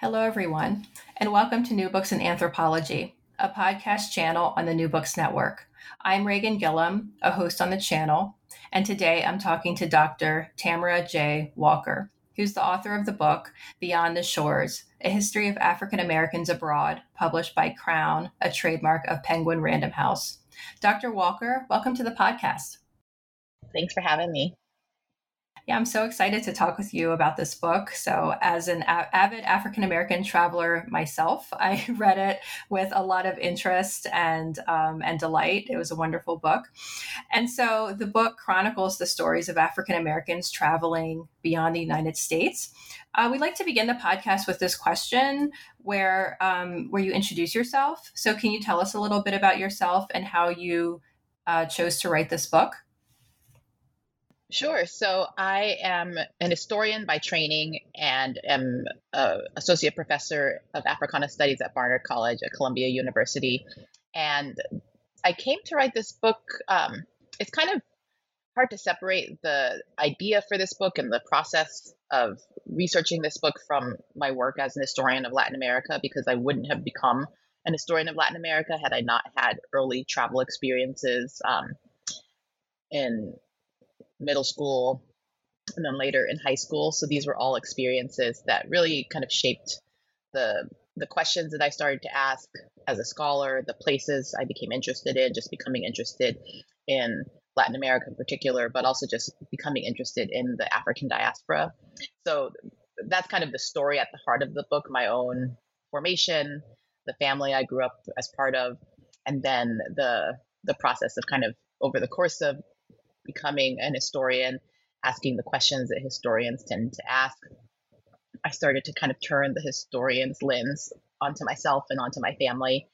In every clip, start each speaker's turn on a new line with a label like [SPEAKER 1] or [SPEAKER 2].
[SPEAKER 1] Hello, everyone, and welcome to New Books in Anthropology, a podcast channel on the New Books Network. I'm Reagan Gillum, a host on the channel, and today I'm talking to Dr. Tamara J. Walker, who's the author of the book Beyond the Shores A History of African Americans Abroad, published by Crown, a trademark of Penguin Random House. Dr. Walker, welcome to the podcast.
[SPEAKER 2] Thanks for having me.
[SPEAKER 1] Yeah, I'm so excited to talk with you about this book. So, as an a- avid African American traveler myself, I read it with a lot of interest and um, and delight. It was a wonderful book, and so the book chronicles the stories of African Americans traveling beyond the United States. Uh, we'd like to begin the podcast with this question, where um, where you introduce yourself. So, can you tell us a little bit about yourself and how you uh, chose to write this book?
[SPEAKER 2] Sure. So I am an historian by training and am an associate professor of Africana Studies at Barnard College at Columbia University. And I came to write this book. Um, it's kind of hard to separate the idea for this book and the process of researching this book from my work as an historian of Latin America because I wouldn't have become an historian of Latin America had I not had early travel experiences um, in middle school, and then later in high school. So these were all experiences that really kind of shaped the the questions that I started to ask as a scholar, the places I became interested in, just becoming interested in Latin America in particular, but also just becoming interested in the African diaspora. So that's kind of the story at the heart of the book, my own formation, the family I grew up as part of, and then the the process of kind of over the course of becoming an historian, asking the questions that historians tend to ask, I started to kind of turn the historian's lens onto myself and onto my family.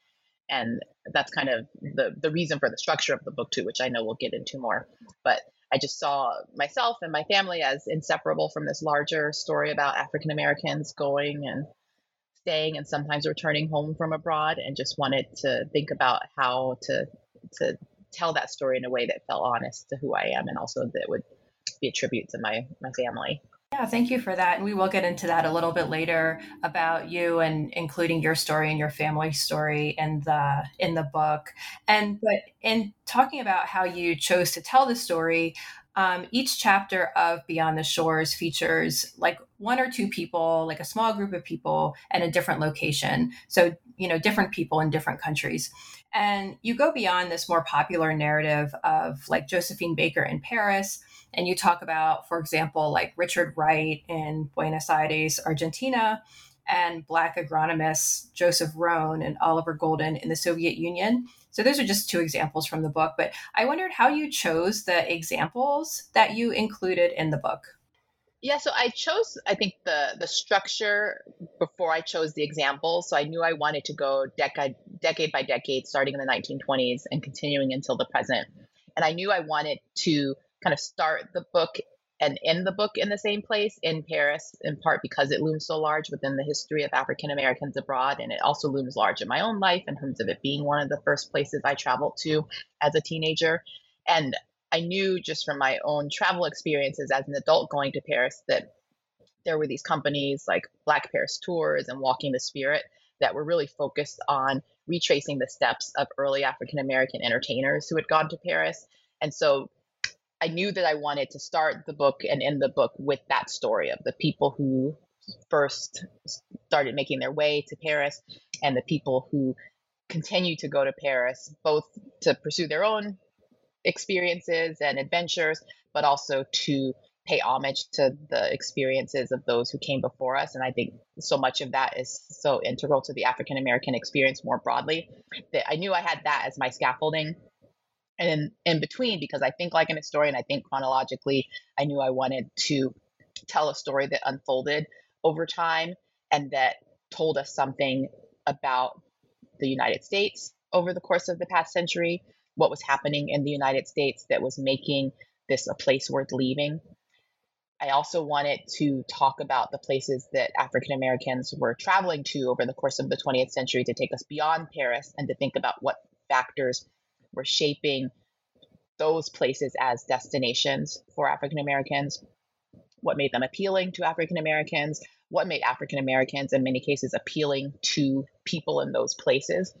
[SPEAKER 2] And that's kind of the, the reason for the structure of the book, too, which I know we'll get into more. But I just saw myself and my family as inseparable from this larger story about African Americans going and staying and sometimes returning home from abroad and just wanted to think about how to to tell that story in a way that felt honest to who I am and also that would be a tribute to my my family.
[SPEAKER 1] Yeah, thank you for that. And we will get into that a little bit later about you and including your story and your family story in the in the book. And but in talking about how you chose to tell the story, um, each chapter of Beyond the Shores features like one or two people, like a small group of people, at a different location. So, you know, different people in different countries. And you go beyond this more popular narrative of like Josephine Baker in Paris. And you talk about, for example, like Richard Wright in Buenos Aires, Argentina, and Black agronomists Joseph Roane and Oliver Golden in the Soviet Union. So those are just two examples from the book. But I wondered how you chose the examples that you included in the book.
[SPEAKER 2] Yeah, so I chose I think the the structure before I chose the examples. So I knew I wanted to go decade decade by decade, starting in the 1920s and continuing until the present. And I knew I wanted to kind of start the book and end the book in the same place in Paris, in part because it looms so large within the history of African Americans abroad. And it also looms large in my own life in terms of it being one of the first places I traveled to as a teenager. And I knew just from my own travel experiences as an adult going to Paris that there were these companies like Black Paris Tours and Walking the Spirit that were really focused on retracing the steps of early African American entertainers who had gone to Paris. And so I knew that I wanted to start the book and end the book with that story of the people who first started making their way to Paris and the people who continue to go to Paris, both to pursue their own experiences and adventures, but also to pay homage to the experiences of those who came before us. And I think so much of that is so integral to the African American experience more broadly that I knew I had that as my scaffolding and in, in between because i think like an historian i think chronologically i knew i wanted to tell a story that unfolded over time and that told us something about the United States over the course of the past century, what was happening in the United States that was making this a place worth leaving. I also wanted to talk about the places that African Americans were traveling to over the course of the 20th century to take us beyond Paris and to think about what factors were shaping those places as destinations for African Americans, what made them appealing to African Americans, what made African Americans in many cases appealing to people in those places.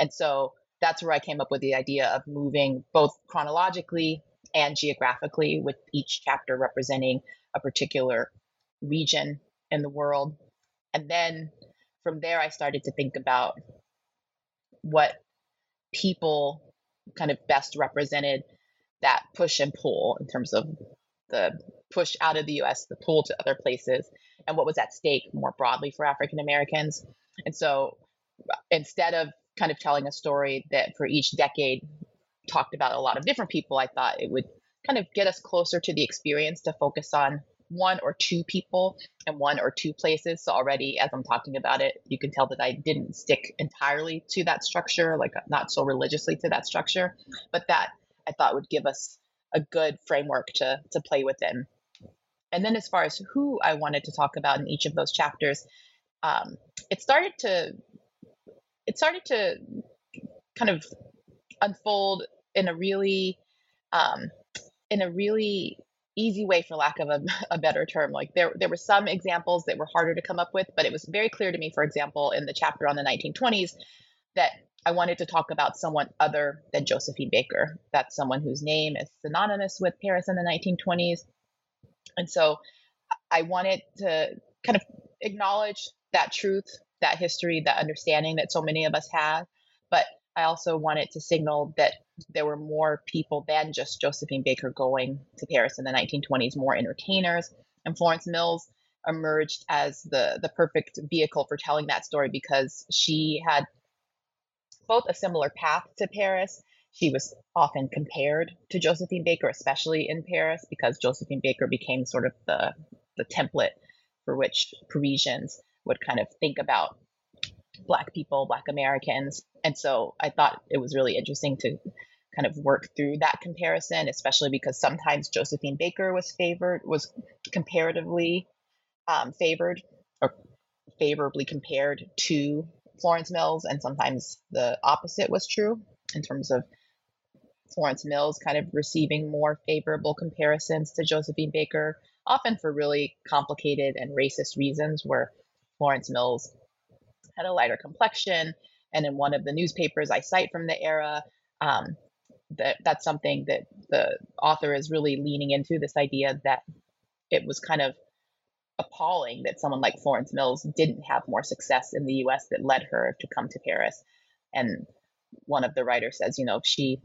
[SPEAKER 2] And so that's where I came up with the idea of moving both chronologically and geographically, with each chapter representing a particular region in the world. And then from there, I started to think about what people kind of best represented that push and pull in terms of the push out of the US, the pull to other places, and what was at stake more broadly for African Americans. And so instead of kind of telling a story that for each decade talked about a lot of different people, I thought it would kind of get us closer to the experience to focus on one or two people and one or two places. So already, as I'm talking about it, you can tell that I didn't stick entirely to that structure, like not so religiously to that structure, but that I thought would give us a good framework to to play within. And then as far as who I wanted to talk about in each of those chapters, um, it started to it started to kind of unfold in a really um, in a really easy way for lack of a, a, better term. Like there there were some examples that were harder to come up with but it was very clear to me for example in the chapter on the 1920s that i wanted to talk about someone other than josephine baker. That's someone whose name is synonymous with paris in the 1920s and so I wanted to kind of acknowledge that truth, that history, that understanding that so many of us have. But I also wanted to signal that there were more people than just Josephine Baker going to Paris in the 1920s, more entertainers. And Florence Mills emerged as the, the perfect vehicle for telling that story because she had both a similar path to Paris she was often compared to Josephine Baker, especially in Paris, because Josephine Baker became sort of the, the template for which Parisians would kind of think about Black people, Black Americans. And so I thought it was really interesting to kind of work through that comparison, especially because sometimes Josephine Baker was favored, was comparatively um, favored or favorably compared to Florence Mills, and sometimes the opposite was true in terms of Florence Mills kind of receiving more favorable comparisons to Josephine Baker, often for really complicated and racist reasons, where Florence Mills had a lighter complexion. And in one of the newspapers I cite from the era, um, that that's something that the author is really leaning into this idea that it was kind of appalling that someone like Florence Mills didn't have more success in the US that led her to come to Paris. And one of the writers says, you know, if she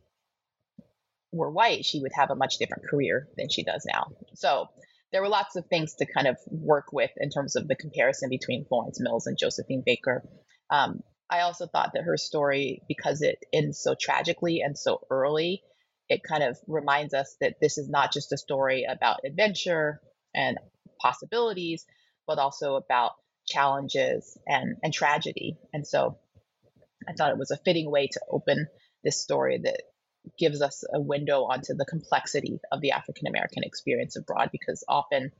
[SPEAKER 2] were white, she would have a much different career than she does now. So there were lots of things to kind of work with in terms of the comparison between Florence Mills and Josephine Baker. Um, I also thought that her story, because it ends so tragically and so early, it kind of reminds us that this is not just a story about adventure and possibilities, but also about challenges and, and tragedy. And so I thought it was a fitting way to open this story that gives us a window onto the complexity of the African American experience abroad because often,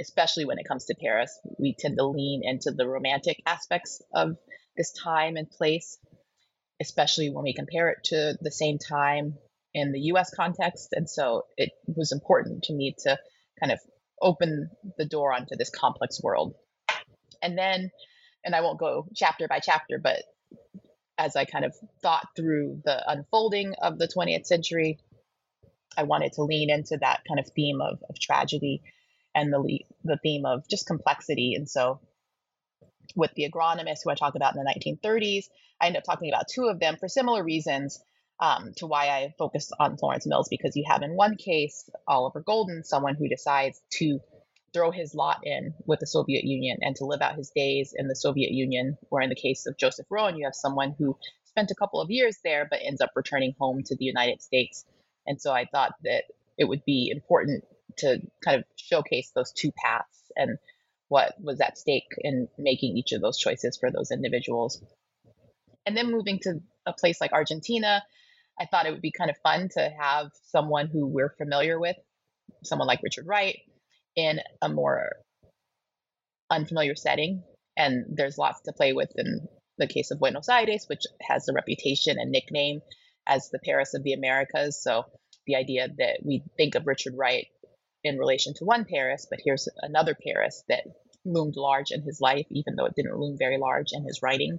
[SPEAKER 2] especially when it comes to Paris, we tend to lean into the romantic aspects of this time and place, especially when we compare it to the same time in the US context. And so it was important to me to kind of open the door onto this complex world. And then, and I won't go chapter by chapter, but as I kind of thought through the unfolding of the 20th century, I wanted to lean into that kind of theme of, of tragedy and the, the theme of just complexity. And so, with the agronomists who I talk about in the 1930s, I end up talking about two of them for similar reasons um, to why I focused on Florence Mills, because you have in one case Oliver Golden, someone who decides to throw his lot in with the Soviet Union and to live out his days in the Soviet Union. Or in the case of Joseph Roane, you have someone who spent a couple of years there but ends up returning home to the United States. And so I thought that it would be important to kind of showcase those two paths and what was at stake in making each of those choices for those individuals. And then moving to a place like Argentina, I thought it would be kind of fun to have someone who we're familiar with, someone like Richard Wright, in a more unfamiliar setting. And there's lots to play with in the case of Buenos Aires, which has a reputation and nickname as the Paris of the Americas. So the idea that we think of Richard Wright in relation to one Paris, but here's another Paris that loomed large in his life, even though it didn't loom very large in his writing.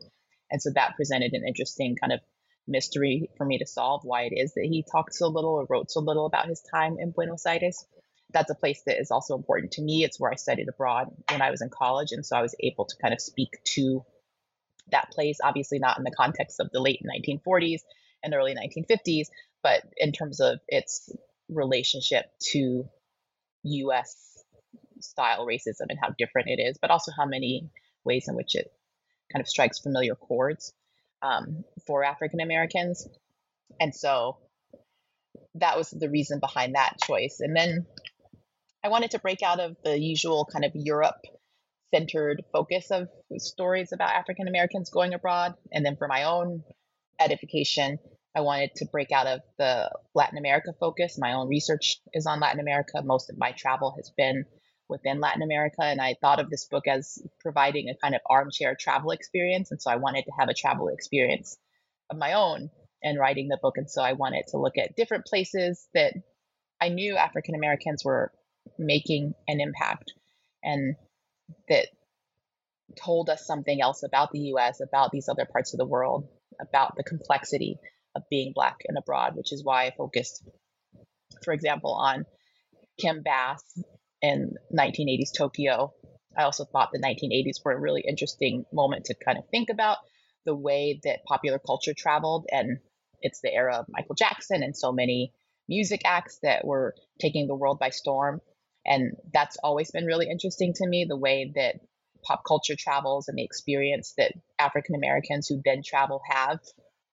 [SPEAKER 2] And so that presented an interesting kind of mystery for me to solve why it is that he talked so little or wrote so little about his time in Buenos Aires. That's a place that is also important to me. It's where I studied abroad when I was in college. And so I was able to kind of speak to that place, obviously not in the context of the late 1940s and early 1950s, but in terms of its relationship to US style racism and how different it is, but also how many ways in which it kind of strikes familiar chords um, for African Americans. And so that was the reason behind that choice. And then I wanted to break out of the usual kind of Europe centered focus of stories about African Americans going abroad. And then for my own edification, I wanted to break out of the Latin America focus. My own research is on Latin America. Most of my travel has been within Latin America. And I thought of this book as providing a kind of armchair travel experience. And so I wanted to have a travel experience of my own in writing the book. And so I wanted to look at different places that I knew African Americans were making an impact and that told us something else about the US, about these other parts of the world, about the complexity of being Black and abroad, which is why I focused, for example, on Kim Bass in 1980s Tokyo. I also thought the 1980s were a really interesting moment to kind of think about the way that popular culture traveled. And it's the era of Michael Jackson and so many music acts that were taking the world by storm. And that's always been really interesting to me the way that pop culture travels and the experience that African Americans who then travel have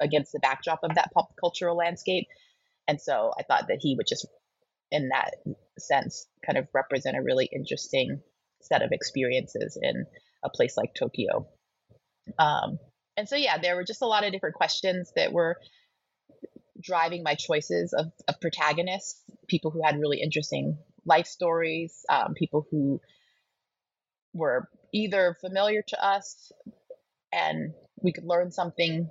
[SPEAKER 2] against the backdrop of that pop cultural landscape. And so I thought that he would just, in that sense, kind of represent a really interesting set of experiences in a place like Tokyo. Um, and so, yeah, there were just a lot of different questions that were driving my choices of, of protagonists, people who had really interesting life stories, um, people who were either familiar to us and we could learn something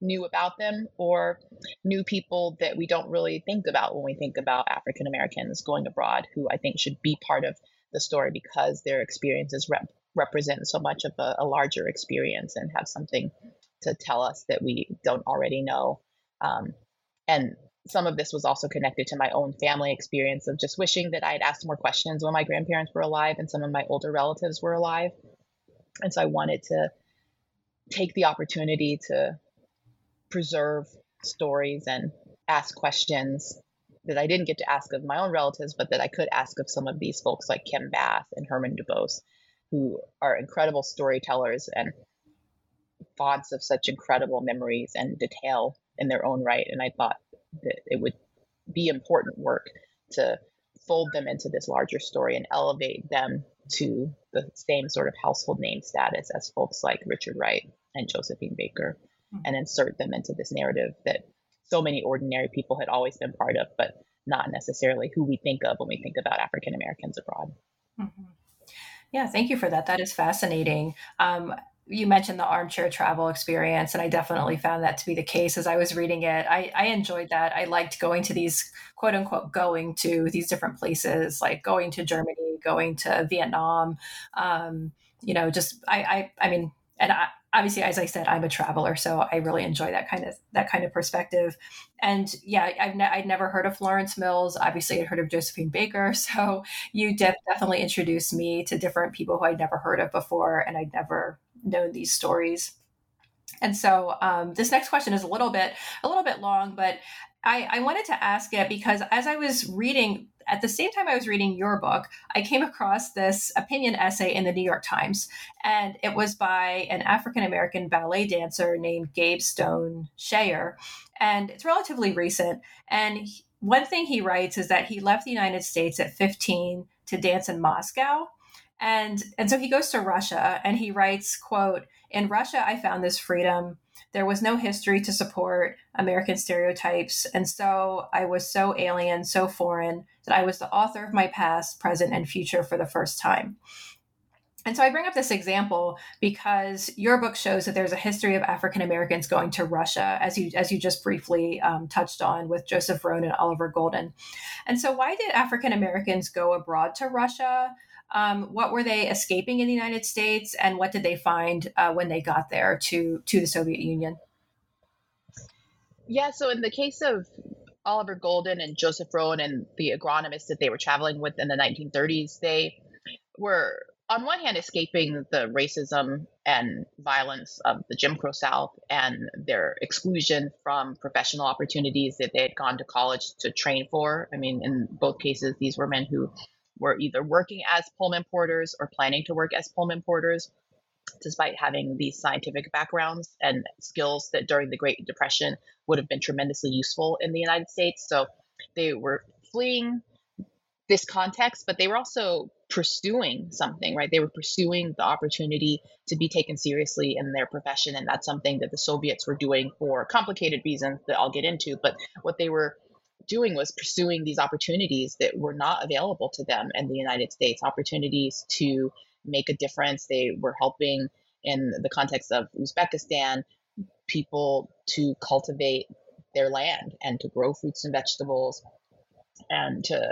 [SPEAKER 2] new about them or new people that we don't really think about when we think about African Americans going abroad, who I think should be part of the story because their experiences rep- represent so much of a, a, larger experience and have something to tell us that we don't already know. Um, and some of this was also connected to my own family experience of just wishing that I had asked more questions when my grandparents were alive and some of my older relatives were alive. And so I wanted to take the opportunity to preserve stories and ask questions that I didn't get to ask of my own relatives, but that I could ask of some of these folks like Kim Bass and Herman DuBose, who are incredible storytellers and fonts of such incredible memories and detail in their own right. And I thought that it would be important work to fold them into this larger story and elevate them to the same sort of household name status as folks like Richard Wright and Josephine Baker mm-hmm. and insert them into this narrative that so many ordinary people had always been part of, but not necessarily who we think of when we think about African Americans abroad.
[SPEAKER 1] Mm-hmm. Yeah, thank you for that. That is fascinating. Um, you mentioned the armchair travel experience, and I definitely found that to be the case as I was reading it. I, I enjoyed that. I liked going to these quote unquote going to these different places, like going to Germany, going to Vietnam. Um, you know, just I, I, I mean, and I, obviously as i said i'm a traveler so i really enjoy that kind of that kind of perspective and yeah i've ne- i'd never heard of florence mills obviously i'd heard of josephine baker so you de- definitely introduced me to different people who i'd never heard of before and i'd never known these stories and so um, this next question is a little bit a little bit long but I, I wanted to ask it because as i was reading at the same time I was reading your book, I came across this opinion essay in the New York Times, and it was by an African American ballet dancer named Gabe Stone Shayer. And it's relatively recent. And he, one thing he writes is that he left the United States at 15 to dance in Moscow. And and so he goes to Russia and he writes, "quote In Russia, I found this freedom." There was no history to support American stereotypes, and so I was so alien, so foreign, that I was the author of my past, present, and future for the first time. And so I bring up this example because your book shows that there's a history of African Americans going to Russia, as you as you just briefly um, touched on with Joseph Roane and Oliver Golden. And so, why did African Americans go abroad to Russia? Um, what were they escaping in the United States, and what did they find uh, when they got there to to the Soviet Union?
[SPEAKER 2] Yeah, so in the case of Oliver Golden and Joseph Roane and the agronomists that they were traveling with in the 1930s, they were on one hand escaping the racism and violence of the Jim Crow South and their exclusion from professional opportunities that they had gone to college to train for. I mean, in both cases, these were men who were either working as Pullman porters or planning to work as Pullman porters, despite having these scientific backgrounds and skills that during the Great Depression would have been tremendously useful in the United States. So they were fleeing this context, but they were also pursuing something, right? They were pursuing the opportunity to be taken seriously in their profession. And that's something that the Soviets were doing for complicated reasons that I'll get into. But what they were doing was pursuing these opportunities that were not available to them in the United States, opportunities to make a difference. They were helping in the context of Uzbekistan people to cultivate their land and to grow fruits and vegetables and to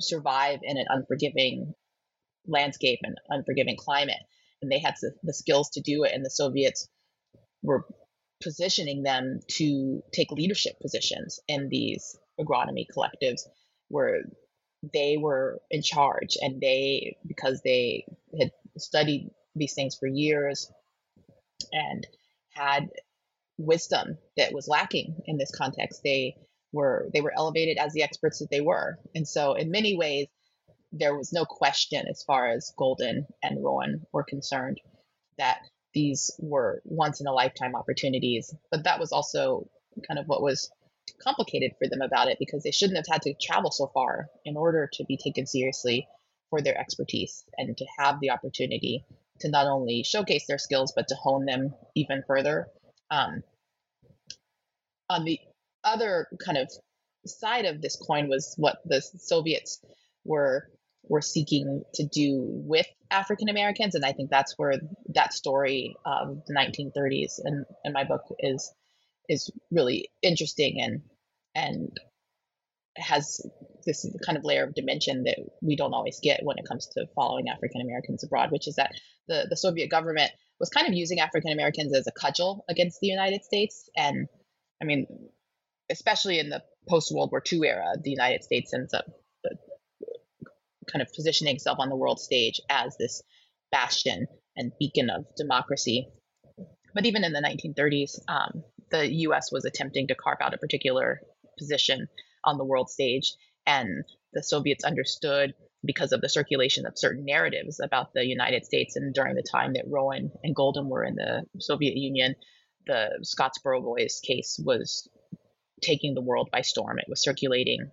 [SPEAKER 2] survive in an unforgiving landscape and unforgiving climate. And they had the skills to do it, and the Soviets were positioning them to take leadership positions in these agronomy collectives where they were in charge and they because they had studied these things for years and had wisdom that was lacking in this context they were they were elevated as the experts that they were. And so in many ways there was no question as far as golden and roane were concerned that these were once in a lifetime opportunities but that was also kind of what was complicated for them about it because they shouldn't have had to travel so far in order to be taken seriously for their expertise and to have the opportunity to not only showcase their skills but to hone them even further. Um, on the other kind of side of this coin was what the Soviets were were seeking to do with African Americans, and I think that's where that story of the 1930s in, in my book is is really interesting and and has this kind of layer of dimension that we don't always get when it comes to following African Americans abroad, which is that the, the Soviet government was kind of using African Americans as a cudgel against the United States. And I mean, especially in the post World War II era, the United States ends up uh, kind of positioning itself on the world stage as this bastion and beacon of democracy. But even in the 1930s, um, the US was attempting to carve out a particular position on the world stage. And the Soviets understood because of the circulation of certain narratives about the United States. And during the time that Roane and Golden were in the Soviet Union, the Scottsboro Boys case was taking the world by storm. It was circulating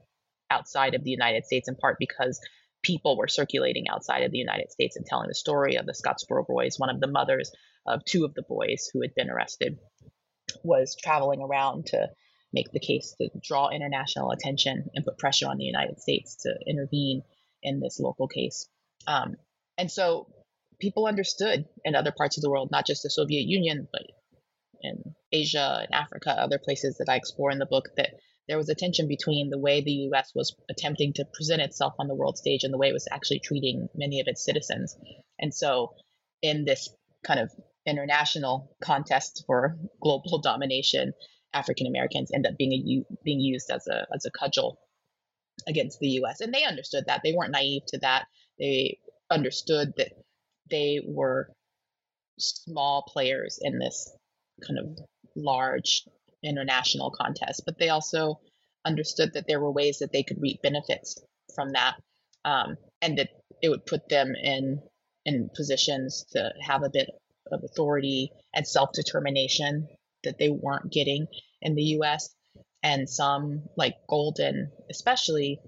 [SPEAKER 2] outside of the United States in part because people were circulating outside of the United States and telling the story of the Scottsboro Boys, one of the mothers of two of the boys who had been arrested was traveling around to make the case to draw international attention and put pressure on the United States to intervene in this local case. Um, and so people understood in other parts of the world, not just the Soviet Union, but in Asia and Africa, other places that I explore in the book, that there was a tension between the way the US was attempting to present itself on the world stage and the way it was actually treating many of its citizens. And so, in this kind of international contest for global domination, African Americans end up being a, being used as a as a cudgel against the U.S. And they understood that. They weren't naive to that. They understood that they were small players in this kind of large international contest, but they also understood that there were ways that they could reap benefits from that, um, and that it would put them in in positions to have a bit of authority and self determination that they weren't getting in the US. And some, like Golden especially,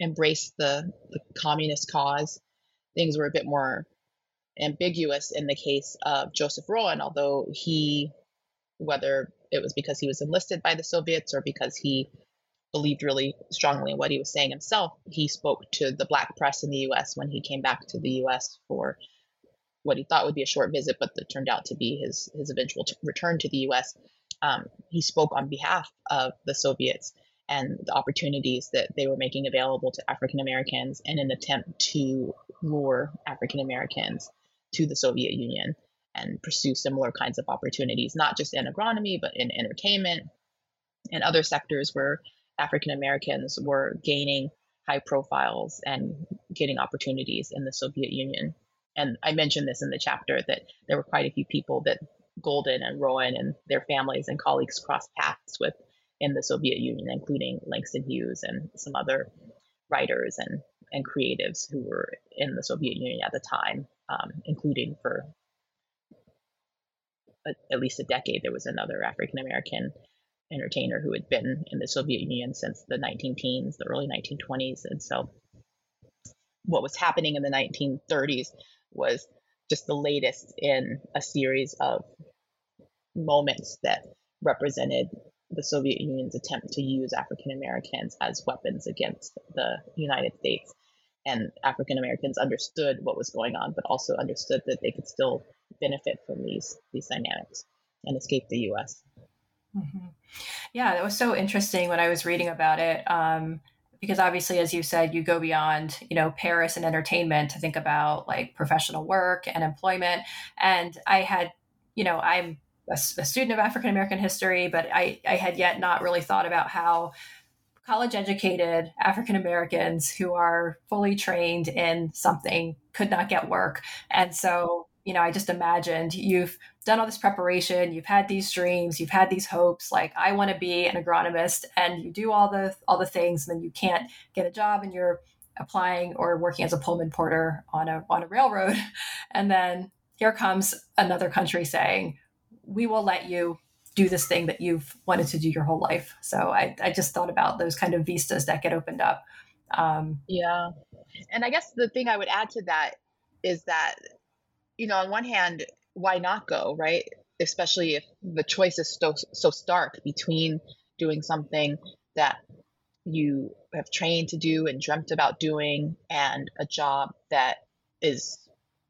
[SPEAKER 2] embraced the, the communist cause. things were a bit more ambiguous in the case of Joseph Roane, although he, whether it was because he was enlisted by the Soviets or because he believed really strongly in what he was saying himself, he spoke to the black press in the US when he came back to the US for what he thought would be a short visit, but that turned out to be his, his eventual t- return to the US. Um, he spoke on behalf of the Soviets and the opportunities that they were making available to African Americans in an attempt to lure African Americans to the Soviet Union and pursue similar kinds of opportunities, not just in agronomy, but in entertainment and other sectors where African Americans were gaining high profiles and getting opportunities in the Soviet Union. And I mentioned this in the chapter that there were quite a few people that Golden and Roane and their families and colleagues crossed paths with in the Soviet Union, including Langston Hughes and some other writers and, and creatives who were in the Soviet Union at the time, um, including for a, at least a decade, there was another African American entertainer who had been in the Soviet Union since the 19 teens, the early 1920s. And so what was happening in the 1930s was just the latest in a series of moments that represented the Soviet Union's attempt to use African Americans as weapons against the United States. And African Americans understood what was going on, but also understood that they could still benefit from these these dynamics and escape the U.S.
[SPEAKER 1] Mm-hmm. Yeah, that was so interesting when I was reading about it. Um, because obviously, as you said, you go beyond, you know, Paris and entertainment to think about like professional work and employment. And I had, you know, I'm a, a student of African American history, but I, I had yet not really thought about how college educated African Americans who are fully trained in something could not get work. And so, you know, I just imagined you've done all this preparation, you've had these dreams, you've had these hopes, like I want to be an agronomist, and you do all the all the things, and then you can't get a job and you're applying or working as a Pullman porter on a on a railroad. And then here comes another country saying, we will let you do this thing that you've wanted to do your whole life. So I, I just thought about those kind of vistas that get opened up.
[SPEAKER 2] Um, yeah. And I guess the thing I would add to that is that, you know, on one hand, why not go, right? Especially if the choice is so, so stark between doing something that you have trained to do and dreamt about doing and a job that is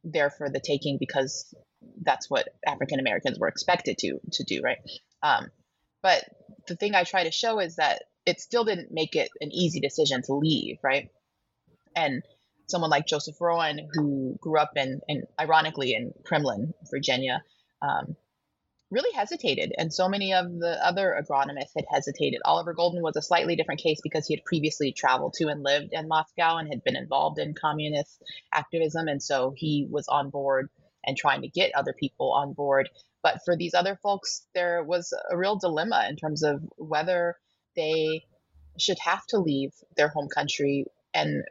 [SPEAKER 2] there for the taking because that's what African Americans were expected to to do, right? Um, but the thing I try to show is that it still didn't make it an easy decision to leave, right? And someone like Joseph Roane, who grew up in, in ironically, in Kremlin, Virginia, um, really hesitated. And so many of the other agronomists had hesitated. Oliver Golden was a slightly different case because he had previously traveled to and lived in Moscow and had been involved in communist activism. And so he was on board and trying to get other people on board. But for these other folks, there was a real dilemma in terms of whether they should have to leave their home country and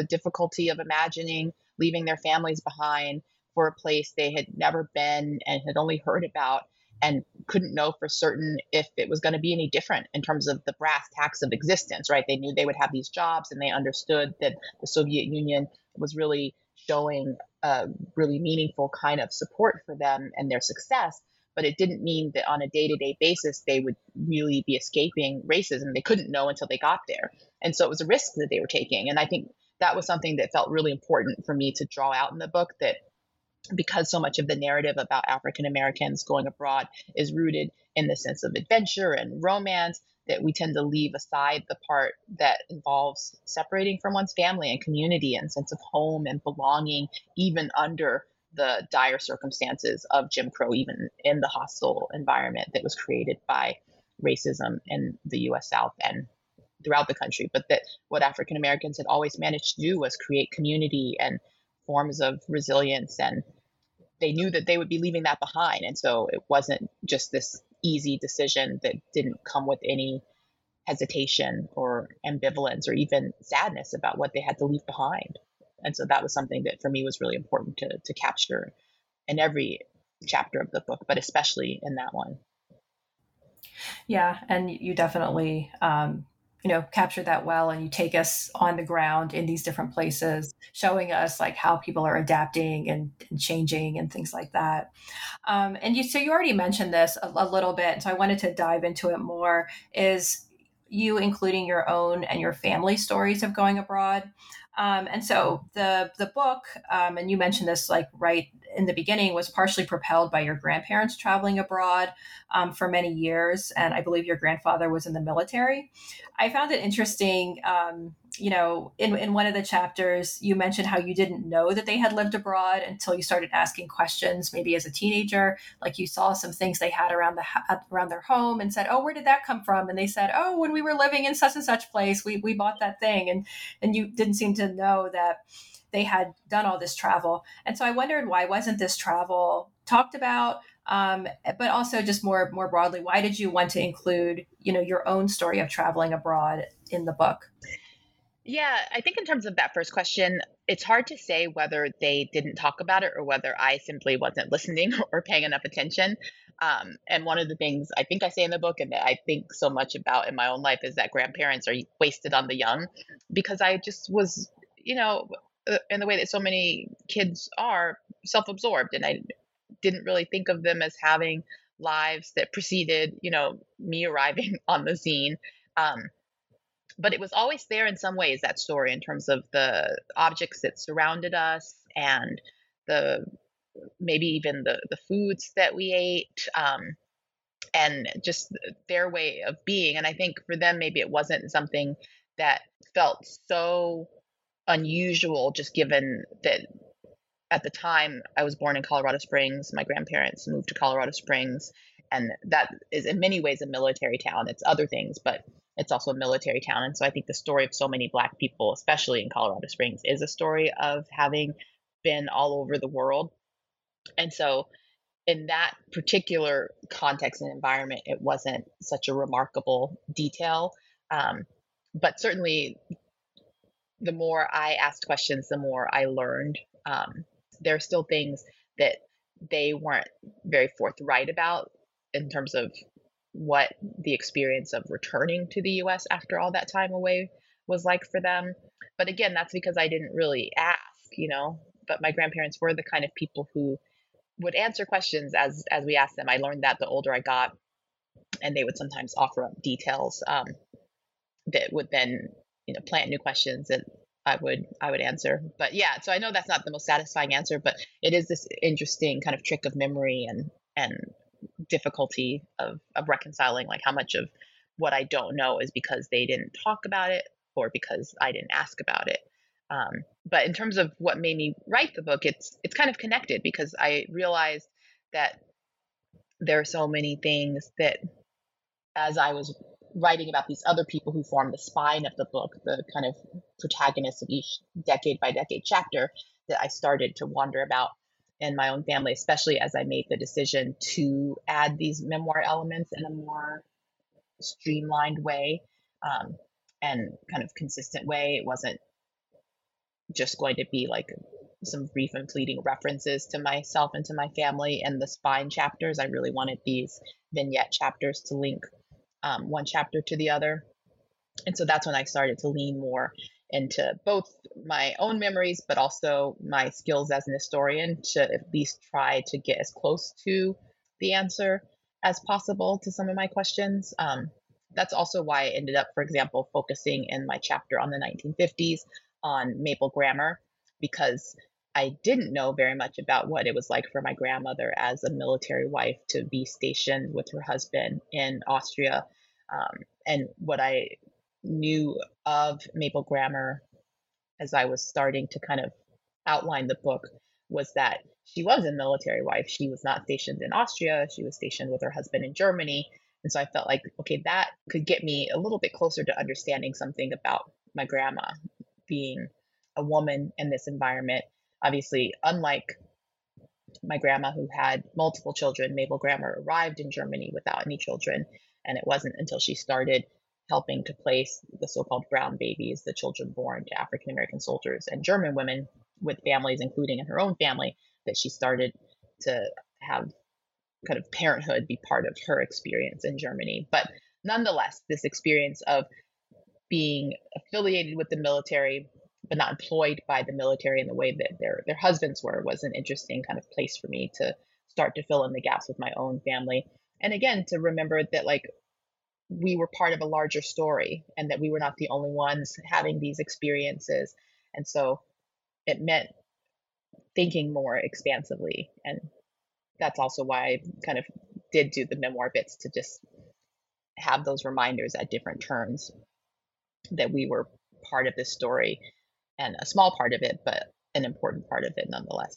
[SPEAKER 2] the difficulty of imagining leaving their families behind for a place they had never been and had only heard about and couldn't know for certain if it was going to be any different in terms of the brass tacks of existence, right? They knew they would have these jobs and they understood that the Soviet Union was really showing a really meaningful kind of support for them and their success. But it didn't mean that on a day to day basis they would really be escaping racism. They couldn't know until they got there. And so it was a risk that they were taking. And I think that was something that felt really important for me to draw out in the book that because so much of the narrative about African Americans going abroad is rooted in the sense of adventure and romance, that we tend to leave aside the part that involves separating from one's family and community and sense of home and belonging, even under the dire circumstances of Jim Crow, even in the hostile environment that was created by racism in the US South and throughout the country. But that what African Americans had always managed to do was create community and forms of resilience and they knew that they would be leaving that behind and so it wasn't just this easy decision that didn't come with any hesitation or ambivalence or even sadness about what they had to leave behind and so that was something that for me was really important to, to capture in every chapter of the book but especially in that one
[SPEAKER 1] yeah and you definitely um, you know captured that well and you take us on the ground in these different places showing us like how people are adapting and, and changing and things like that. Um, and you so you already mentioned this a, a little bit so i wanted to dive into it more is you including your own and your family stories of going abroad. Um, and so the the book, um, and you mentioned this like right in the beginning, was partially propelled by your grandparents traveling abroad um, for many years, and I believe your grandfather was in the military. I found it interesting um, you know, in, in one of the chapters, you mentioned how you didn't know that they had lived abroad until you started asking questions, maybe as a teenager. Like you saw some things they had around the around their home and said, "Oh, where did that come from?" And they said, "Oh, when we were living in such and such place, we we bought that thing." And and you didn't seem to know that they had done all this travel. And so I wondered why wasn't this travel talked about? Um, but also just more more broadly, why did you want to include you know your own story of traveling abroad in the book?
[SPEAKER 2] Yeah, I think in terms of that first question, it's hard to say whether they didn't talk about it or whether I simply wasn't listening or paying enough attention. Um, and one of the things I think I say in the book and that I think so much about in my own life is that grandparents are wasted on the young because I just was, you know, in the way that so many kids are self absorbed. And I didn't really think of them as having lives that preceded, you know, me arriving on the scene. Um, but it was always there in some ways that story in terms of the objects that surrounded us and the maybe even the the foods that we ate um, and just their way of being and i think for them maybe it wasn't something that felt so unusual just given that at the time i was born in colorado springs my grandparents moved to colorado springs and that is in many ways a military town it's other things but it's also a military town. And so I think the story of so many Black people, especially in Colorado Springs, is a story of having been all over the world. And so in that particular context and environment, it wasn't such a remarkable detail. Um, but certainly, the more I asked questions, the more I learned. Um, there are still things that they weren't very forthright about in terms of what the experience of returning to the US after all that time away was like for them. But again, that's because I didn't really ask, you know. But my grandparents were the kind of people who would answer questions as as we asked them. I learned that the older I got, and they would sometimes offer up details um, that would then, you know, plant new questions that I would I would answer. But yeah, so I know that's not the most satisfying answer, but it is this interesting kind of trick of memory and and difficulty of, of reconciling like how much of what I don't know is because they didn't talk about it or because I didn't ask about it. Um, but in terms of what made me write the book, it's it's kind of connected because I realized that there are so many things that as I was writing about these other people who form the spine of the book, the kind of protagonists of each decade by decade chapter, that I started to wonder about in my own family, especially as I made the decision to add these memoir elements in a more streamlined way um, and kind of consistent way. It wasn't just going to be like some brief and fleeting references to myself and to my family and the spine chapters. I really wanted these vignette chapters to link um, one chapter to the other. And so that's when I started to lean more into both my own memories, but also my skills as an historian to at least try to get as close to the answer as possible to some of my questions. Um, that's also why I ended up, for example, focusing in my chapter on the 1950s on Mabel Grammer, because I didn't know very much about what it was like for my grandmother as a military wife to be stationed with her husband in Austria. Um, and what I knew of Mabel Grammer as I was starting to kind of outline the book was that she was a military wife. She was not stationed in Austria, she was stationed with her husband in Germany. And so I felt like, okay, that could get me a little bit closer to understanding something about my grandma being a woman in this environment. Obviously, unlike my grandma who had multiple children, Mabel Grammer arrived in Germany without any children. And it wasn't until she started helping to place the so-called brown babies, the children born to African American soldiers and German women with families, including in her own family, that she started to have kind of parenthood be part of her experience in Germany. But nonetheless, this experience of being affiliated with the military but not employed by the military in the way that their their husbands were was an interesting kind of place for me to start to fill in the gaps with my own family. And again to remember that like we were part of a larger story and that we were not the only ones having these experiences. And so it meant thinking more expansively. And that's also why i kind of did do the memoir bits to just have those reminders at different turns that we were part of this story and a small part of it, but an important part of it nonetheless.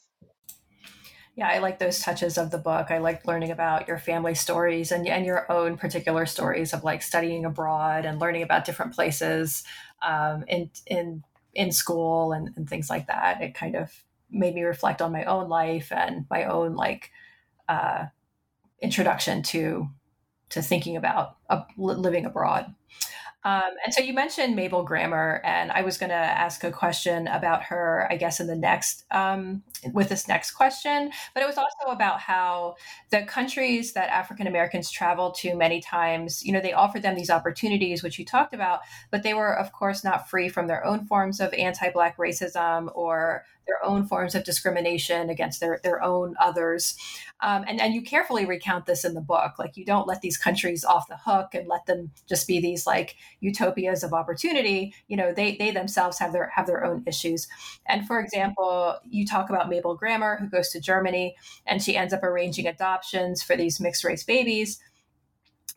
[SPEAKER 1] Yeah, I like those touches of the book. I like learning about your family stories and, and your own particular stories of like studying abroad and learning about different places um, in in in school and, and things like that. It kind of made me reflect on my own life and my own like uh, introduction to to thinking about uh, living abroad. Um, and so you mentioned Mabel Grammer, and I was going to ask a question about her, I guess, in the next, um, with this next question. But it was also about how the countries that African Americans travel to many times, you know, they offered them these opportunities, which you talked about, but they were, of course, not free from their own forms of anti Black racism or their own forms of discrimination against their, their own others. Um, and, and you carefully recount this in the book. Like you don't let these countries off the hook and let them just be these like utopias of opportunity. You know, they, they themselves have their have their own issues. And for example, you talk about Mabel Grammer, who goes to Germany and she ends up arranging adoptions for these mixed race babies.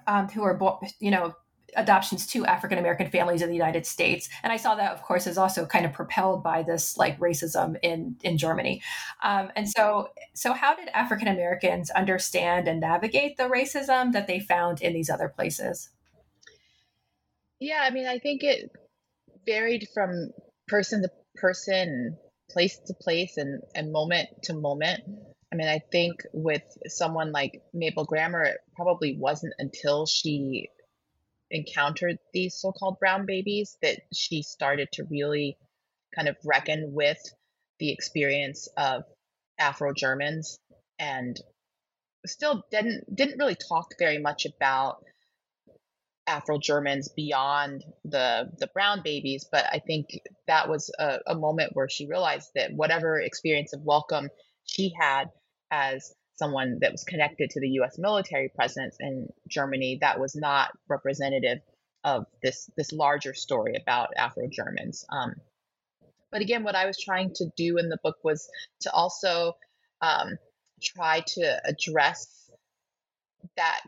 [SPEAKER 1] Um, who are, born, you know, adoptions to African American families in the United States. And I saw that, of course, is also kind of propelled by this like racism in in Germany. Um, and so, so how did African Americans understand and navigate the racism that they found in these other places?
[SPEAKER 2] Yeah, I mean, I think it varied from person to person, place to place, and and moment to moment. I mean, I think with someone like Mabel Grammer, it probably wasn't until she encountered these so-called brown babies that she started to really kind of reckon with the experience of Afro Germans and still didn't didn't really talk very much about Afro Germans beyond the the brown babies, but I think that was a, a moment where she realized that whatever experience of welcome she had as someone that was connected to the US military presence in Germany that was not representative of this this larger story about Afro Germans. Um, but again, what I was trying to do in the book was to also um, try to address that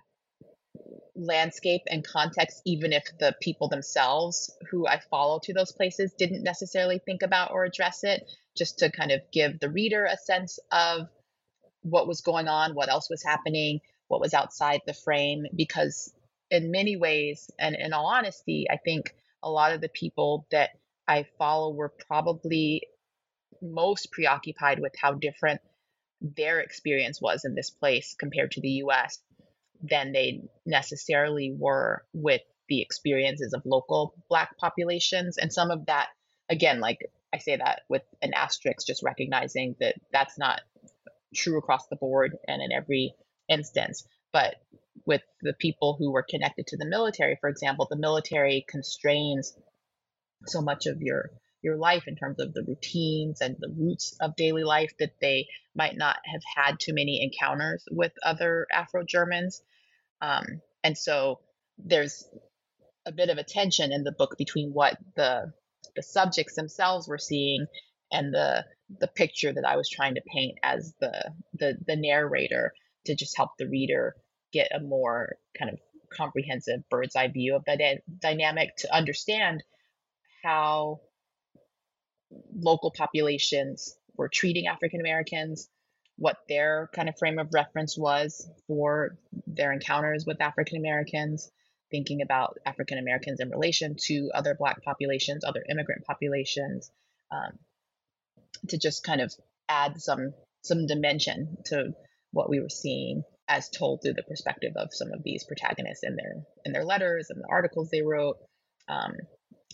[SPEAKER 2] landscape and context, even if the people themselves who I follow to those places didn't necessarily think about or address it, just to kind of give the reader a sense of what was going on, what else was happening, what was outside the frame. Because in many ways, and in all honesty, I think a lot of the people that I follow were probably most preoccupied with how different their experience was in this place compared to the US than they necessarily were with the experiences of local Black populations. And some of that, again, like I say that with an asterisk, just recognizing that that's not true across the board and in every instance. But with the people who were connected to the military, for example, the military constrains so much of your your life in terms of the routines and the roots of daily life that they might not have had too many encounters with other Afro Germans. Um, and so there's a bit of a tension in the book between what the the subjects themselves were seeing and the the picture that I was trying to paint as the the the narrator to just help the reader get a more kind of comprehensive bird's eye view of that dynamic to understand how local populations were treating African Americans, what their kind of frame of reference was for their encounters with African Americans, thinking about African Americans in relation to other Black populations, other immigrant populations, um, to just kind of add some some dimension to what we were seeing as told through the perspective of some of these protagonists in their in their letters and the articles they wrote, um,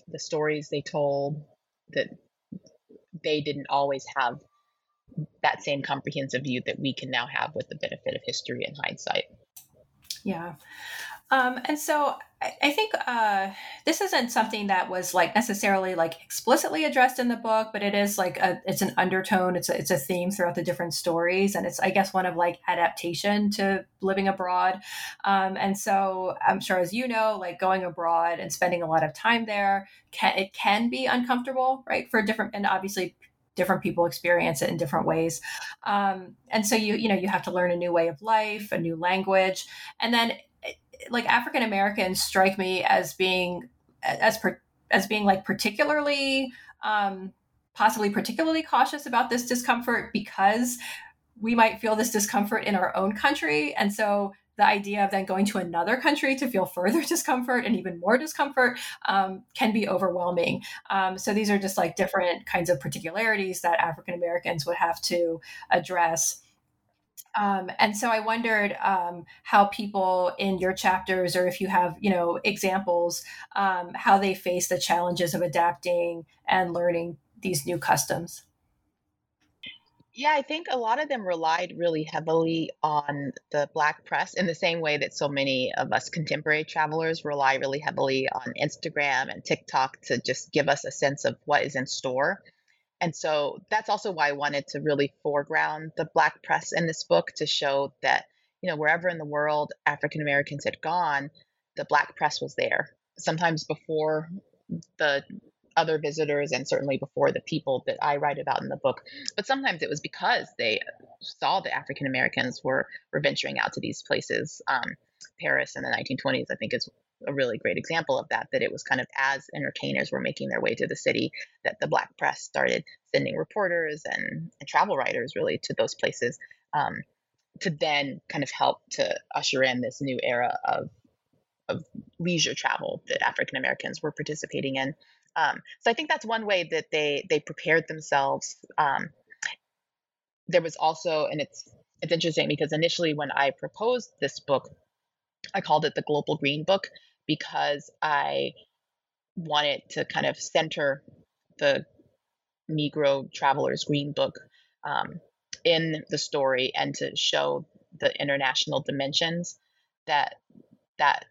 [SPEAKER 2] the stories they told that they didn't always have that same comprehensive view that we can now have with the benefit of history and hindsight.
[SPEAKER 1] Yeah. Um, and so I, think uh, this isn't something that was like necessarily like explicitly addressed in the book, but it is like a, it's an undertone. It's a, it's a theme throughout the different stories, and it's I guess one of like adaptation to living abroad. Um, and so I'm sure, as you know, like going abroad and spending a lot of time there, can, it can be uncomfortable, right? For different and obviously different people experience it in different ways um, and so you you know you have to learn a new way of life a new language and then like African Americans strike me as being as as being like particularly um, possibly particularly cautious about this discomfort because we might feel this discomfort in our own country and so the idea of then going to another country to feel further discomfort and even more discomfort um, can be overwhelming. Um, so these are just like different kinds of particularities that African Americans would have to address. Um, and so I wondered um, how people in your chapters, or if you have, you know, examples, um, how they face the challenges of adapting and learning these new customs.
[SPEAKER 2] Yeah, I think a lot of them relied really heavily on the Black press in the same way that so many of us contemporary travelers rely really heavily on Instagram and TikTok to just give us a sense of what is in store. And so that's also why I wanted to really foreground the Black press in this book to show that, you know, wherever in the world African Americans had gone, the Black press was there. Sometimes before the other visitors and certainly before the people that I write about in the book. But sometimes it was because they saw that African Americans were, were venturing out to these places. Um, Paris in the 1920s, I think, is a really great example of that that it was kind of as entertainers were making their way to the city that the black press started sending reporters and, and travel writers really to those places um, to then kind of help to usher in this new era of of leisure travel that African Americans were participating in. Um, so I think that's one way that they they prepared themselves. Um, there was also, and it's it's interesting because initially when I proposed this book, I called it the Global Green Book because I wanted to kind of center the Negro Traveler's Green Book um, in the story and to show the international dimensions that that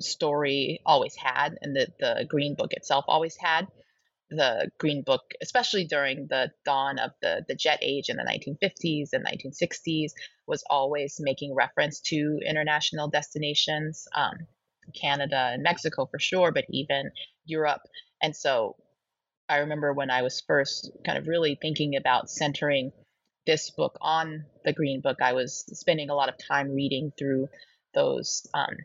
[SPEAKER 2] story always had and that the Green Book itself always had. The Green Book, especially during the dawn of the, the jet age in the 1950s and 1960s, was always making reference to international destinations. Um, Canada and Mexico for sure, but even Europe. And so I remember when I was first kind of really thinking about centering this book on the Green Book, I was spending a lot of time reading through those. Um,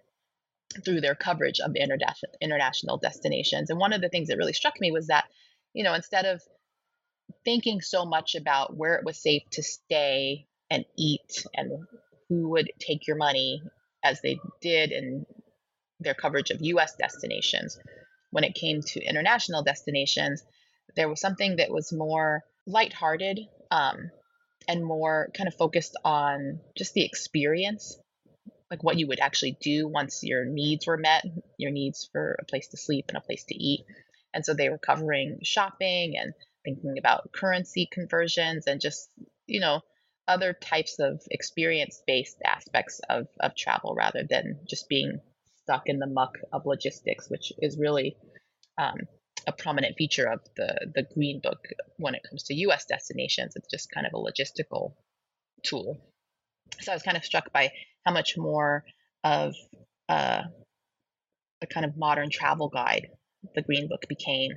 [SPEAKER 2] through their coverage of international destinations. And one of the things that really struck me was that, you know, instead of thinking so much about where it was safe to stay and eat and who would take your money as they did in their coverage of US destinations. When it came to international destinations, there was something that was more lighthearted um, and more kind of focused on just the experience, like what you would actually do once your needs were met, your needs for a place to sleep and a place to eat. And so they were covering shopping and thinking about currency conversions and just, you know, other types of experience based aspects of, of travel rather than just being stuck in the muck of logistics, which is really um, a prominent feature of the the Green Book when it comes to U.S. destinations. It's just kind of a logistical tool. So I was kind of struck by how much more of uh, a kind of modern travel guide the Green Book became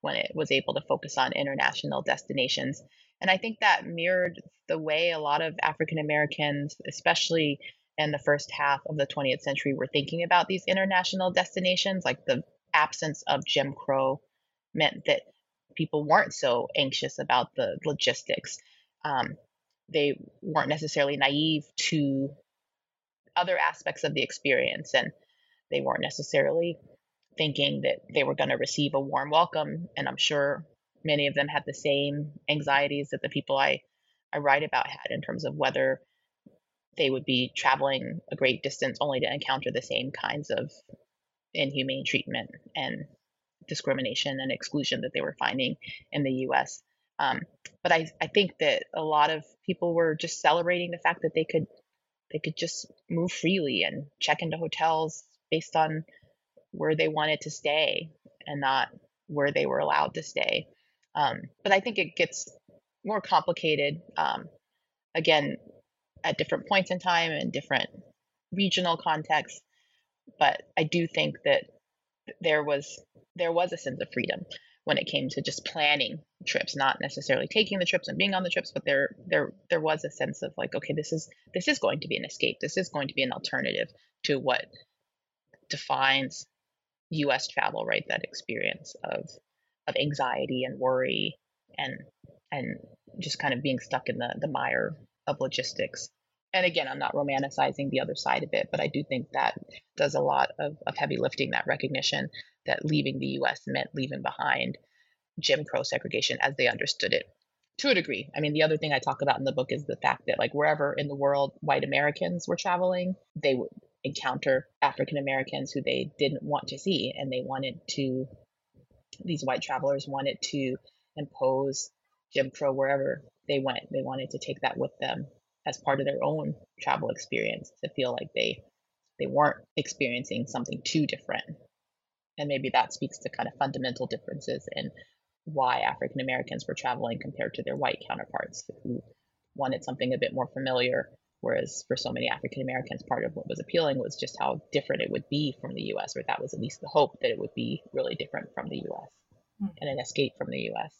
[SPEAKER 2] when it was able to focus on international destinations. And I think that mirrored the way a lot of African Americans, especially in the first half of the 20th century were thinking about these international destinations. Like the absence of Jim Crow meant that people weren't so anxious about the logistics. Um, they weren't necessarily naive to other aspects of the experience, and they weren't necessarily thinking that they were going to receive a warm welcome. And I'm sure many of them had the same anxieties that the people I, I write about had in terms of whether they would be traveling a great distance only to encounter the same kinds of inhumane treatment and discrimination and exclusion that they were finding in the US. Um, but I, I think that a lot of people were just celebrating the fact that they could they could just move freely and check into hotels based on where they wanted to stay and not where they were allowed to stay. Um, but I think it gets more complicated um, again at different points in time and different regional contexts. But I do think that there was there was a sense of freedom when it came to just planning trips, not necessarily taking the trips and being on the trips, but there there there was a sense of like, okay, this is this is going to be an escape. This is going to be an alternative to what defines US travel, right? That experience of of anxiety and worry and and just kind of being stuck in the the mire of logistics. And again, I'm not romanticizing the other side of it, but I do think that does a lot of, of heavy lifting, that recognition that leaving the US meant leaving behind Jim Crow segregation as they understood it to a degree. I mean, the other thing I talk about in the book is the fact that, like, wherever in the world white Americans were traveling, they would encounter African Americans who they didn't want to see. And they wanted to, these white travelers wanted to impose Jim Crow wherever they went. They wanted to take that with them as part of their own travel experience to feel like they they weren't experiencing something too different. And maybe that speaks to kind of fundamental differences in why African Americans were traveling compared to their white counterparts who wanted something a bit more familiar. Whereas for so many African Americans, part of what was appealing was just how different it would be from the US, or that was at least the hope that it would be really different from the US mm-hmm. and an escape from the US.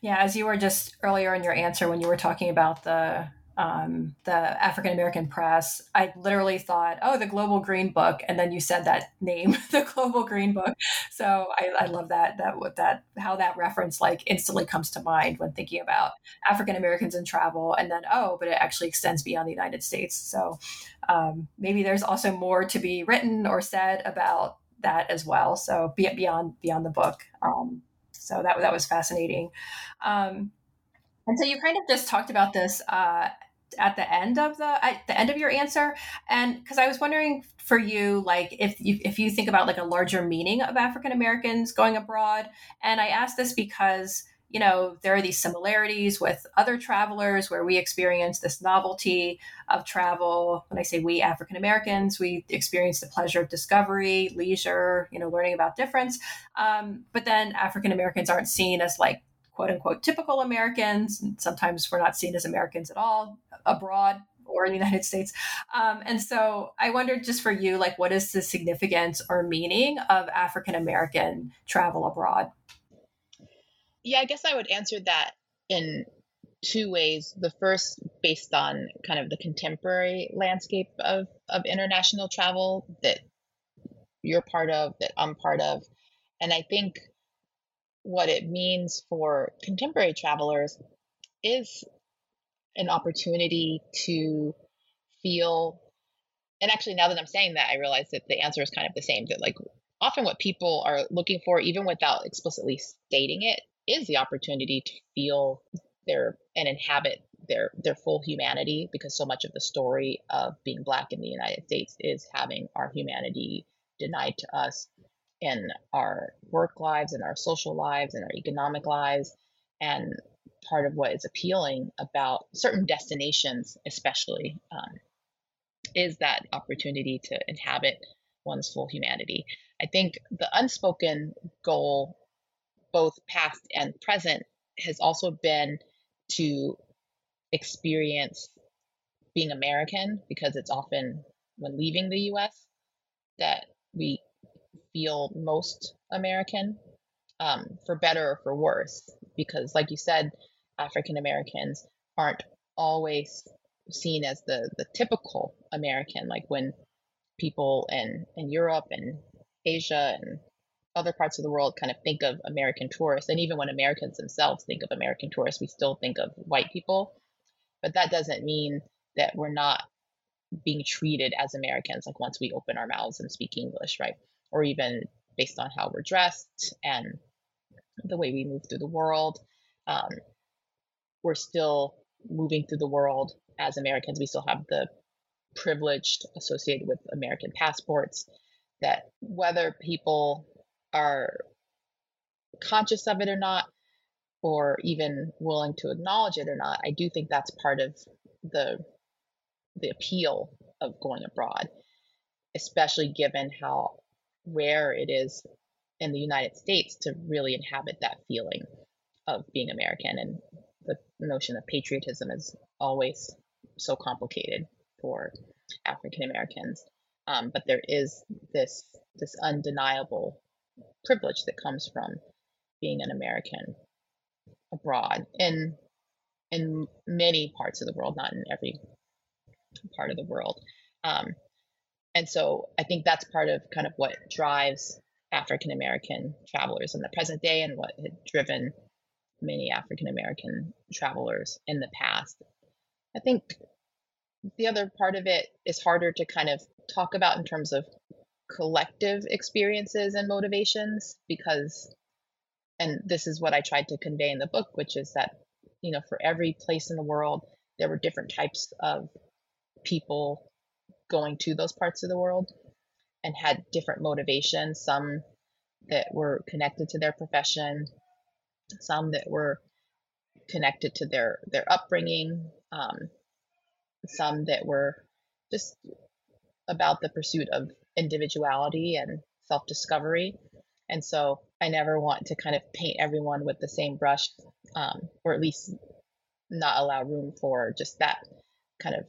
[SPEAKER 1] Yeah, as you were just earlier in your answer when you were talking about the um, the African American press, I literally thought, oh, the Global Green Book, and then you said that name, the Global Green Book. So I, I love that that what that how that reference like instantly comes to mind when thinking about African Americans in travel, and then oh, but it actually extends beyond the United States. So um, maybe there's also more to be written or said about that as well. So beyond beyond the book. Um, so that that was fascinating. Um, and so you kind of just talked about this uh, at the end of the at the end of your answer, and because I was wondering for you, like if you if you think about like a larger meaning of African Americans going abroad, and I asked this because you know, there are these similarities with other travelers where we experience this novelty of travel. When I say we African Americans, we experience the pleasure of discovery, leisure, you know, learning about difference. Um, but then African Americans aren't seen as like quote unquote typical Americans. And Sometimes we're not seen as Americans at all abroad or in the United States. Um, and so I wondered just for you, like, what is the significance or meaning of African American travel abroad?
[SPEAKER 2] Yeah, I guess I would answer that in two ways. The first, based on kind of the contemporary landscape of, of international travel that you're part of, that I'm part of. And I think what it means for contemporary travelers is an opportunity to feel and actually now that i'm saying that i realize that the answer is kind of the same that like often what people are looking for even without explicitly stating it is the opportunity to feel their and inhabit their their full humanity because so much of the story of being black in the United States is having our humanity denied to us in our work lives and our social lives and our economic lives. And part of what is appealing about certain destinations especially um, is that opportunity to inhabit one's full humanity. I think the unspoken goal both past and present has also been to experience being American because it's often when leaving the US that we feel most American, um, for better or for worse. Because, like you said, African Americans aren't always seen as the, the typical American, like when people in, in Europe and Asia and other parts of the world kind of think of American tourists, and even when Americans themselves think of American tourists, we still think of white people. But that doesn't mean that we're not being treated as Americans, like once we open our mouths and speak English, right? Or even based on how we're dressed and the way we move through the world. Um, we're still moving through the world as Americans. We still have the privileged associated with American passports that whether people are conscious of it or not, or even willing to acknowledge it or not, I do think that's part of the the appeal of going abroad, especially given how rare it is in the United States to really inhabit that feeling of being American. And the notion of patriotism is always so complicated for African Americans. Um, but there is this this undeniable privilege that comes from being an American abroad in in many parts of the world, not in every part of the world. Um, and so I think that's part of kind of what drives African American travelers in the present day and what had driven many African American travelers in the past. I think the other part of it is harder to kind of talk about in terms of collective experiences and motivations because and this is what I tried to convey in the book which is that you know for every place in the world there were different types of people going to those parts of the world and had different motivations some that were connected to their profession some that were connected to their their upbringing um, some that were just about the pursuit of individuality and self discovery. And so I never want to kind of paint everyone with the same brush, um, or at least not allow room for just that kind of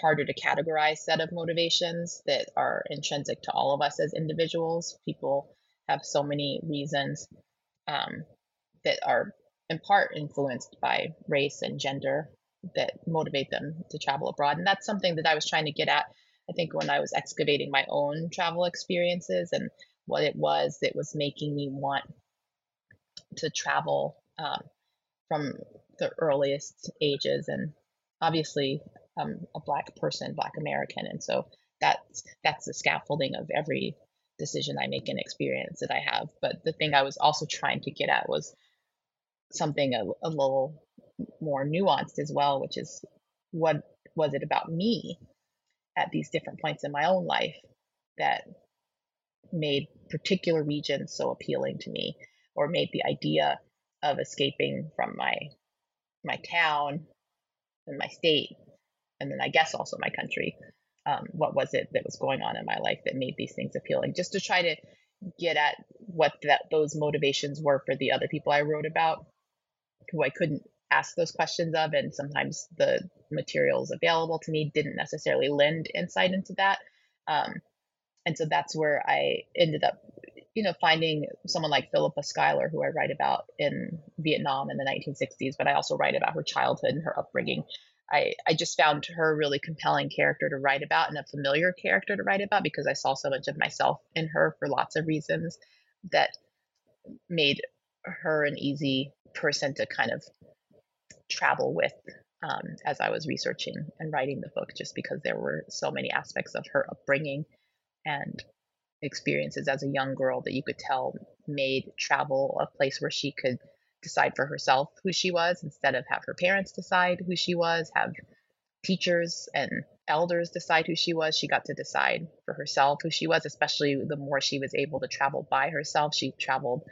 [SPEAKER 2] harder to categorize set of motivations that are intrinsic to all of us as individuals. People have so many reasons um, that are in part influenced by race and gender that motivate them to travel abroad. And that's something that I was trying to get at, I think, when I was excavating my own travel experiences and what it was that was making me want to travel um, from the earliest ages. And obviously, a Black person, Black American. And so that's, that's the scaffolding of every decision I make and experience that I have. But the thing I was also trying to get at was something a, a little more nuanced as well, which is what was it about me at these different points in my own life that made particular regions so appealing to me or made the idea of escaping from my my town and my state and then i guess also my country um, what was it that was going on in my life that made these things appealing? Just to try to get at what that those motivations were for the other people i wrote about who i couldn't ask those questions of and sometimes the materials available to me didn't necessarily lend insight into that. Um, and so that's where i ended up you know finding someone like philippa schuyler who i write about in vietnam in the 1960s but i also write about her childhood and her upbringing. I, I just found her a really compelling character to write about and a familiar character to write about because I saw so much of myself in her for lots of reasons that made her an easy person to kind of travel with um, as I was researching and writing the book, just because there were so many aspects of her upbringing and experiences as a young girl that you could tell made travel a place where she could decide for herself who she was instead of have her parents decide who she was, have teachers and elders decide who she was. She got to decide for herself who she was, especially the more she was able to travel by herself. She traveled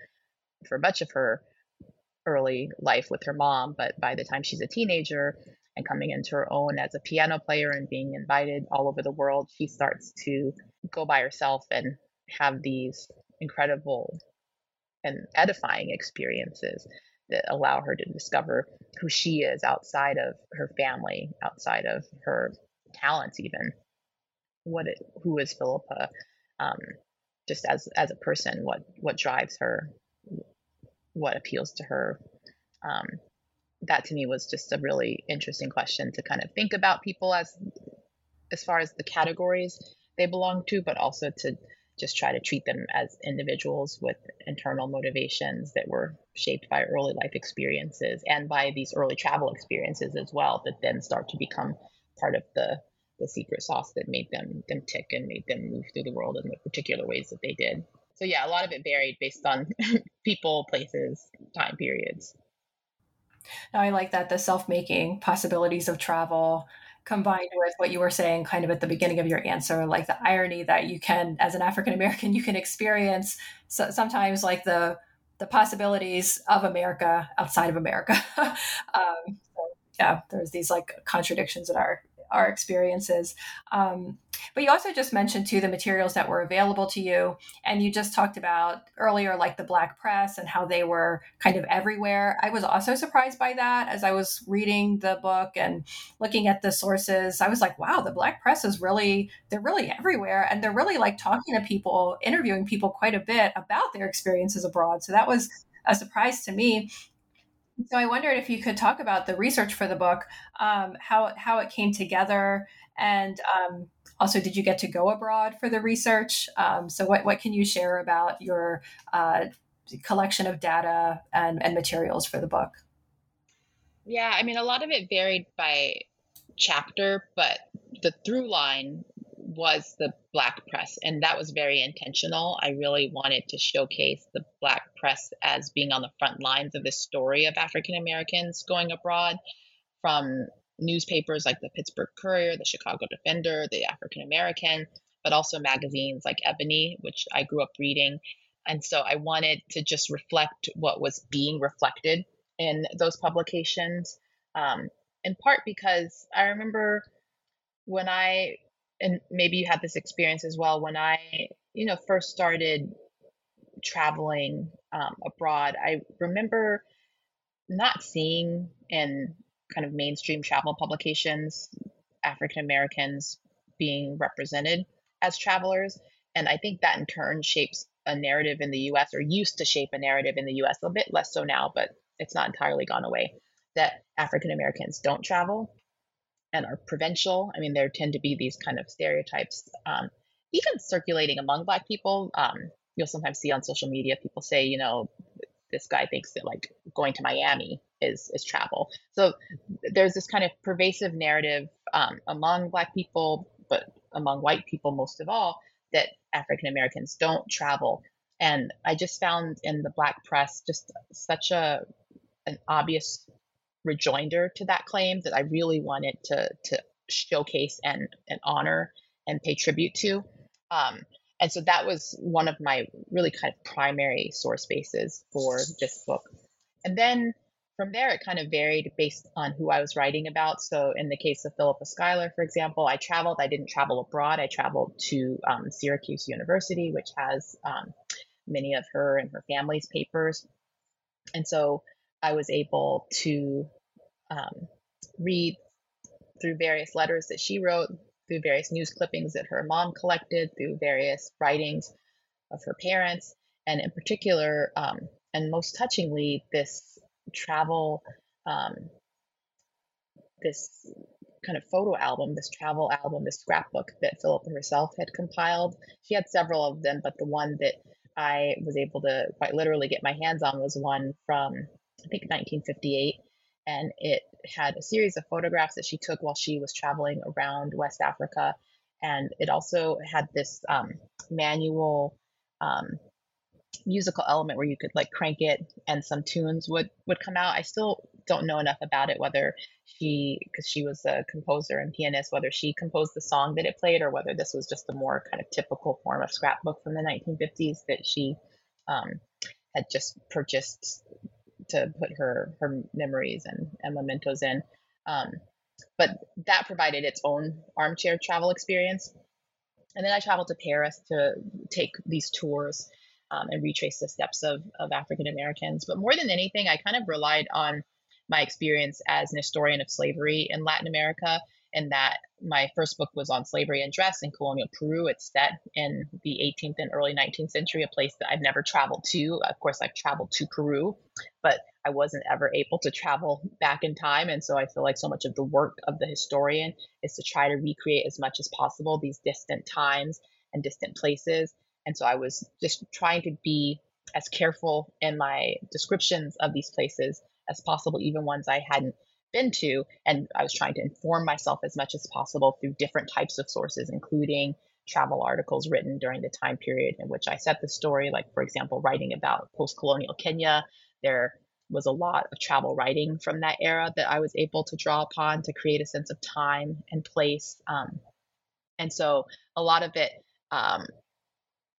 [SPEAKER 2] for much of her early life with her mom, but by the time she's a teenager and coming into her own as a piano player and being invited all over the world, she starts to go by herself and have these incredible and edifying experiences that allow her to discover who she is outside of her family, outside of her talents, even. What it, who is Philippa, um, just as as a person, what what drives her, what appeals to her. Um, that to me was just a really interesting question to kind of think about people as as far as the categories they belong to, but also to just try to treat them as individuals with internal motivations that were shaped by early life experiences and by these early travel experiences as well that then start to become part of the the secret sauce that made them them tick and made them move through the world in the particular ways that they did so yeah, a lot of it varied based on people, places, time periods.
[SPEAKER 1] Now I like that the self-making possibilities of travel combined with what you were saying kind of at the beginning of your answer like the irony that you can as an african american you can experience so, sometimes like the the possibilities of america outside of america um, so yeah there's these like contradictions that are our experiences. Um, but you also just mentioned too the materials that were available to you, and you just talked about earlier like the black press and how they were kind of everywhere. I was also surprised by that as I was reading the book and looking at the sources. I was like, wow, the black press is really they're really everywhere, and they're really like talking to people, interviewing people quite a bit about their experiences abroad. So that was a surprise to me. So I wondered if you could talk about the research for the book, um, how how it came together, and um, also did you get to go abroad for the research? Um, so what what can you share about your uh, collection of data and, and materials for the book?
[SPEAKER 2] Yeah, I mean, a lot of it varied by chapter, but the through line was the black press and that was very intentional. I really wanted to showcase the black press as being on the front lines of this story of african americans going abroad from newspapers like the pittsburgh courier the chicago defender the african american but also magazines like ebony which i grew up reading. And so i wanted to just reflect what was being reflected in those publications um, in part because i remember when i and maybe you had this experience as well when I, you know, first started traveling um, abroad. I remember not seeing in kind of mainstream travel publications African Americans being represented as travelers. And I think that in turn shapes a narrative in the US or used to shape a narrative in the US, a bit less so now, but it's not entirely gone away, that African Americans don't travel and are provincial. I mean, there tend to be these kind of stereotypes, um, even circulating among Black people. Um, you'll sometimes see on social media people say, you know, this guy thinks that like going to Miami is is travel. So there's this kind of pervasive narrative um, among Black people, but among white people most of all, that African Americans don't travel. And I just found in the Black press just such a an obvious rejoinder to that claim that I really wanted to to showcase and and honor and pay tribute to. Um, and so that was one of my really kind of primary source bases for this book. And then from there, it kind of varied based on who I was writing about. So, in the case of Philippa Schuyler, for example, I traveled. I didn't travel abroad. I traveled to um, Syracuse University, which has um, many of her and her family's papers. And so I was able to um, read through various letters that she wrote, through various news clippings that her mom collected, through various writings of her parents, and in particular, um, and most touchingly, this travel, um, this kind of photo album, this travel album, this scrapbook that Philippa herself had compiled. She had several of them, but the one that I was able to quite literally get my hands on was one from, I think, 1958. And it had a series of photographs that she took while she was traveling around West Africa. And it also had this um, manual um, musical element where you could like crank it and some tunes would would come out. I still don't know enough about it whether she because she was a composer and pianist whether she composed the song that it played or whether this was just a more kind of typical form of scrapbook from the 1950s that she um, had just purchased to put her her memories and, and mementos in. Um, but that provided its own armchair travel experience. And then I traveled to Paris to take these tours um, and retrace the steps of, of African Americans. But more than anything, I kind of relied on my experience as an historian of slavery in Latin America and that my first book was on slavery and dress in colonial Peru. It's set in the 18th and early 19th century, a place that I've never traveled to. Of course, I've traveled to Peru, but I wasn't ever able to travel back in time. And so I feel like so much of the work of the historian is to try to recreate as much as possible these distant times and distant places. And so I was just trying to be as careful in my descriptions of these places as possible, even ones I hadn't been to. And I was trying to inform myself as much as possible through different types of sources, including travel articles written during the time period in which I set the story. Like, for example, writing about post colonial Kenya, there was a lot of travel writing from that era that I was able to draw upon to create a sense of time and place. Um, and so a lot of it um,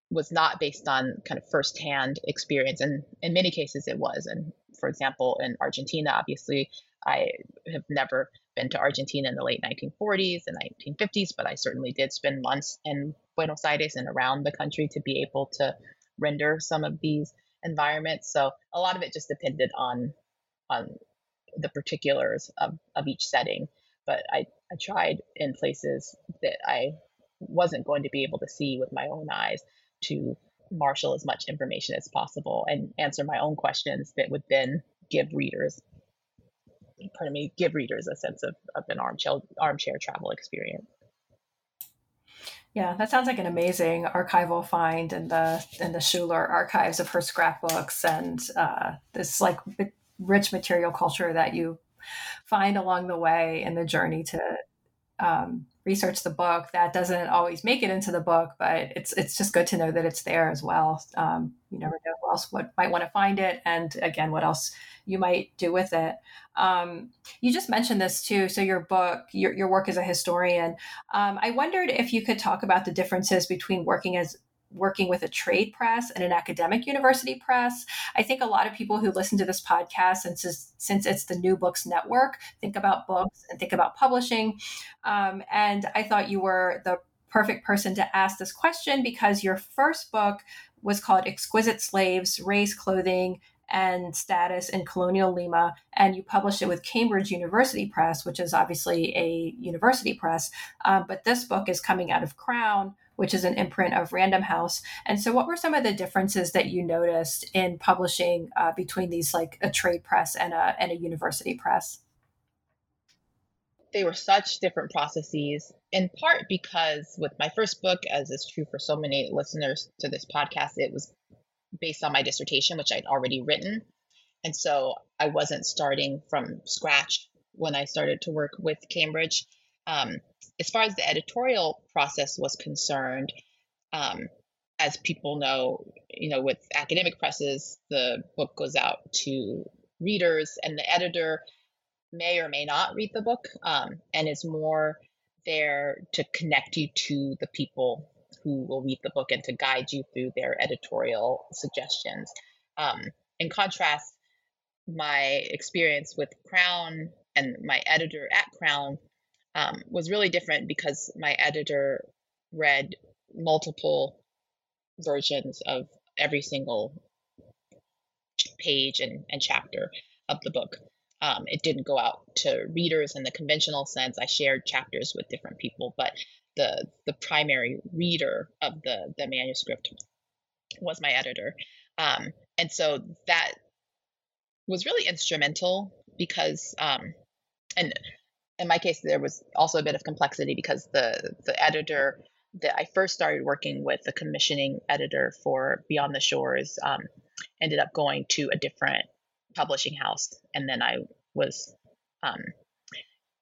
[SPEAKER 2] was not based on kind of firsthand experience. And in many cases, it was. And for example, in Argentina, obviously, I have never been to Argentina in the late 1940s and 1950s, but I certainly did spend months in Buenos Aires and around the country to be able to render some of these environments. So a lot of it just depended on on the particulars of, of each setting. But I, I tried in places that I wasn't going to be able to see with my own eyes to marshal as much information as possible and answer my own questions that would then give readers pardon me give readers a sense of, of an armchair armchair travel experience
[SPEAKER 1] yeah, that sounds like an amazing archival find in the in the Schuyler archives of her scrapbooks and uh, this like rich material culture that you find along the way in the journey to um, research the book. That doesn't always make it into the book, but it's it's just good to know that it's there as well. Um, you never know who else would, might want to find it, and again, what else you might do with it. Um, you just mentioned this too. So your book, your your work as a historian. Um, I wondered if you could talk about the differences between working as working with a trade press and an academic university press. I think a lot of people who listen to this podcast, since since it's the New Books Network, think about books and think about publishing. Um, and I thought you were the perfect person to ask this question because your first book was called Exquisite Slaves, Race, Clothing, and status in colonial Lima, and you published it with Cambridge University Press, which is obviously a university press. Um, but this book is coming out of Crown, which is an imprint of Random House. And so, what were some of the differences that you noticed in publishing uh, between these, like a trade press and a, and a university press?
[SPEAKER 2] They were such different processes, in part because with my first book, as is true for so many listeners to this podcast, it was based on my dissertation, which I'd already written. And so I wasn't starting from scratch when I started to work with Cambridge. Um, as far as the editorial process was concerned, um, as people know, you know, with academic presses, the book goes out to readers, and the editor may or may not read the book, um, and is more there to connect you to the people who will read the book and to guide you through their editorial suggestions. Um, in contrast, my experience with Crown and my editor at Crown um, was really different because my editor read multiple versions of every single page and, and chapter of the book. Um, it didn't go out to readers in the conventional sense. I shared chapters with different people, but the the primary reader of the the manuscript was my editor, um, and so that was really instrumental because, um, and in my case, there was also a bit of complexity because the the editor that I first started working with, the commissioning editor for Beyond the Shores, um, ended up going to a different publishing house, and then I was um,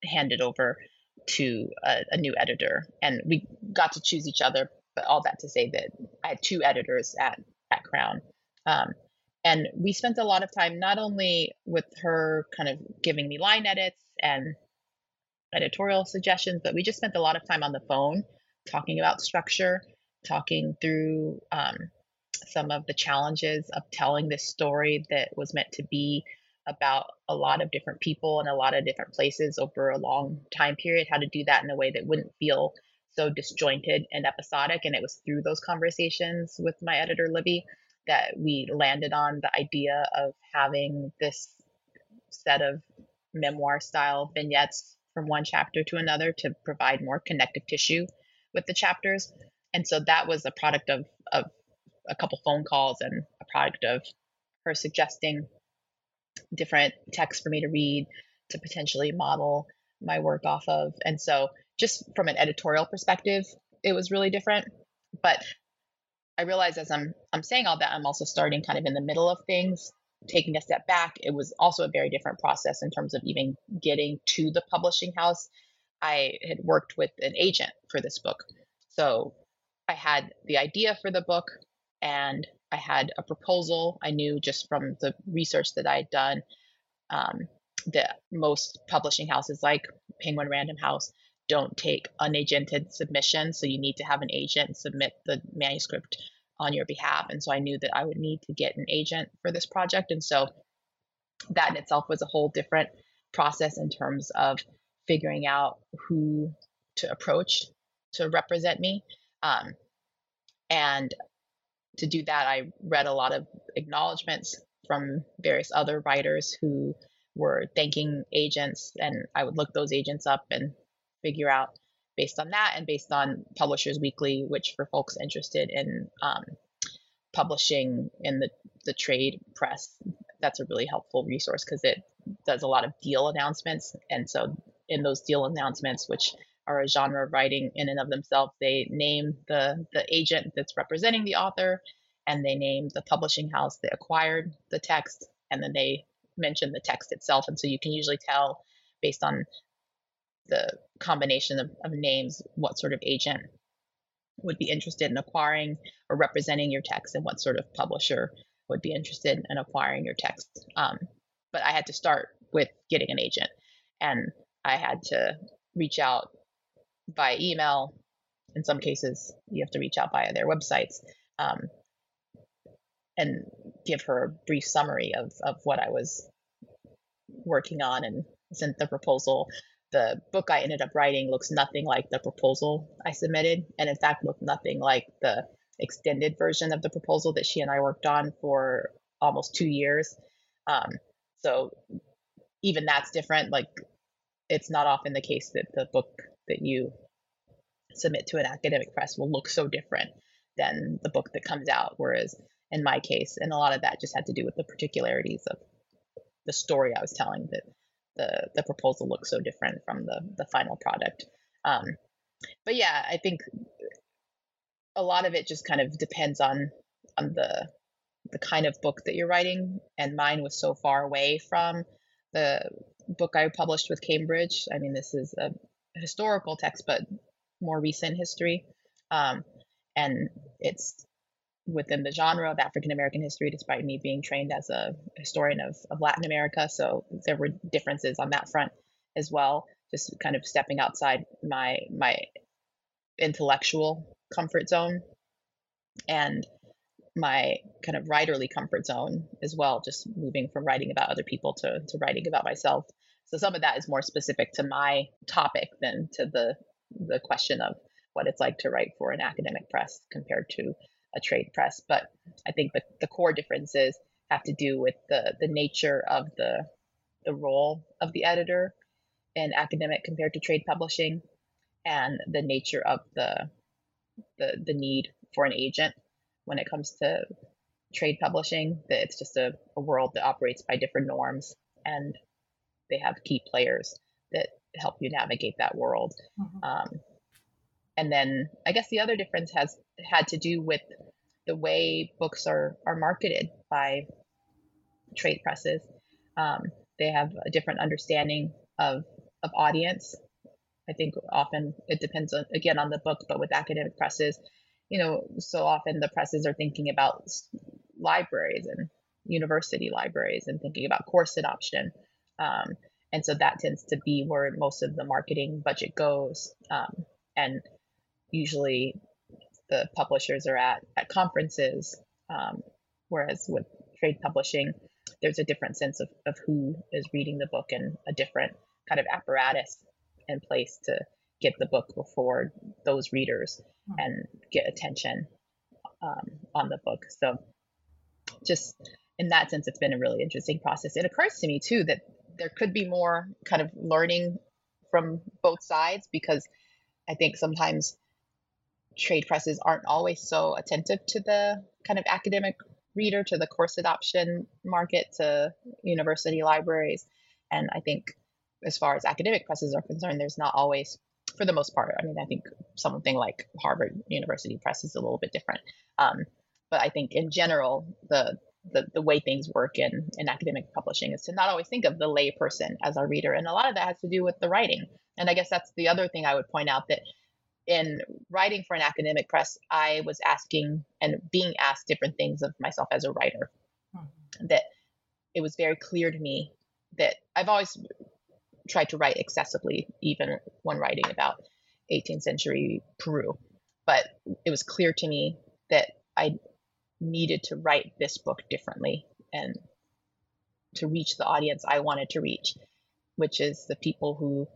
[SPEAKER 2] handed over to a, a, new editor, and we got to choose each other. But all that to say that I had two editors at at Crown, um, and we spent a lot of time not only with her kind of giving me line edits and editorial suggestions, but we just spent a lot of time on the phone talking about structure, talking through um, some of the challenges of telling this story that was meant to be about a lot of different people in a lot of different places over a long time period, how to do that in a way that wouldn't feel so disjointed and episodic. And it was through those conversations with my editor, Libby, that we landed on the idea of having this set of memoir style vignettes from one chapter to another to provide more connective tissue with the chapters. And so that was a product of, of a couple phone calls and a product of her suggesting different texts for me to read to potentially model my work off of. And so, just from an editorial perspective, it was really different. But I realize as I'm I'm saying all that, I'm also starting kind of in the middle of things, taking a step back. It was also a very different process in terms of even getting to the publishing house. I had worked with an agent for this book. So I had the idea for the book and I had a proposal. I knew just from the research that I had done um, that most publishing houses, like Penguin Random House, don't take unagented submissions. So you need to have an agent submit the manuscript on your behalf. And so I knew that I would need to get an agent for this project. And so that in itself was a whole different process in terms of figuring out who to approach to represent me. Um, and to do that, I read a lot of acknowledgments from various other writers who were thanking agents, and I would look those agents up and figure out based on that and based on Publishers Weekly, which for folks interested in um, publishing in the, the trade press, that's a really helpful resource because it does a lot of deal announcements. And so in those deal announcements, which are a genre of writing in and of themselves, they name the, the agent that's representing the author and they name the publishing house that acquired the text and then they mention the text itself. And so you can usually tell based on the combination of, of names what sort of agent would be interested in acquiring or representing your text and what sort of publisher would be interested in acquiring your text. Um, but I had to start with getting an agent and I had to reach out by email. In some cases, you have to reach out via their websites um, and give her a brief summary of, of what I was working on and sent the proposal the book I ended up writing looks nothing like the proposal I submitted, and in fact, looked nothing like the extended version of the proposal that she and I worked on for almost two years. Um, so even that's different. Like, it's not often the case that the book that you submit to an academic press will look so different than the book that comes out. Whereas in my case, and a lot of that just had to do with the particularities of the story I was telling that the the proposal looks so different from the the final product. Um, but yeah, I think a lot of it just kind of depends on on the the kind of book that you're writing. And mine was so far away from the book I published with Cambridge. I mean, this is a historical text, but more recent history. Um, and it's within the genre of African American history, despite me being trained as a historian of, of Latin America. So there were differences on that front as well. Just kind of stepping outside my my intellectual comfort zone and my kind of writerly comfort zone as well, just moving from writing about other people to, to writing about myself. So some of that is more specific to my topic than to the the question of what it's like to write for an academic press compared to a trade press. But I think the, the core differences have to do with the, the nature of the, the role of the editor in academic compared to trade publishing and the nature of the, the, the need for an agent when it comes to trade publishing that it's just a, a world that operates by different norms and they have key players that help you navigate that world mm-hmm. um, and then I guess the other difference has had to do with the way books are, are marketed by trade presses. Um, they have a different understanding of, of audience. I think often it depends on, again on the book, but with academic presses, you know, so often the presses are thinking about libraries and university libraries and thinking about course adoption. Um, and so that tends to be where most of the marketing budget goes. Um, and usually the publishers are at at conferences, um, whereas with trade publishing, there's a different sense of, of who is reading the book and a different kind of apparatus in place to get the book before those readers hmm. and get attention um, on the book. So just in that sense, it's been a really interesting process. It occurs to me too that there could be more kind of learning from both sides because I think sometimes trade presses aren't always so attentive to the kind of academic reader, to the course adoption market, to university libraries. And I think as far as academic presses are concerned, there's not always, for the most part, I mean, I think something like Harvard University Press is a little bit different. Um, but I think in general, the the, the way things work in, in academic publishing is to not always think of the lay person as our reader. And a lot of that has to do with the writing. And I guess that's the other thing I would point out that in writing for an academic press, I was asking and being asked different things of myself as a writer. Mm-hmm. That it was very clear to me that I've always tried to write accessibly, even when writing about 18th century Peru. But it was clear to me that I needed to write this book differently and to reach the audience I wanted to reach, which is the people who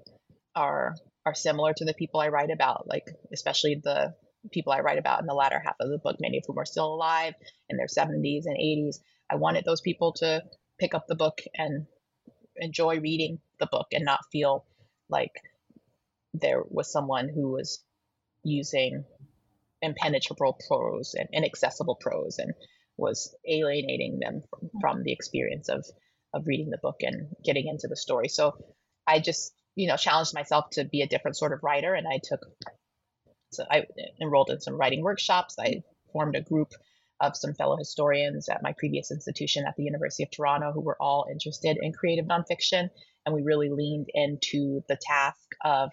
[SPEAKER 2] are are similar to the people I write about, like especially the people I write about in the latter half of the book, many of whom are still alive in their 70s and 80s. I wanted those people to pick up the book and enjoy reading the book and not feel like there was someone who was using impenetrable prose and inaccessible prose and was alienating them from, the experience of of reading the book and getting into the story. So I just you know challenged myself to be a different sort of writer, and I took so I enrolled in some writing workshops. I formed a group of some fellow historians at my previous institution at the University of Toronto who were all interested in creative nonfiction, and we really leaned into the task of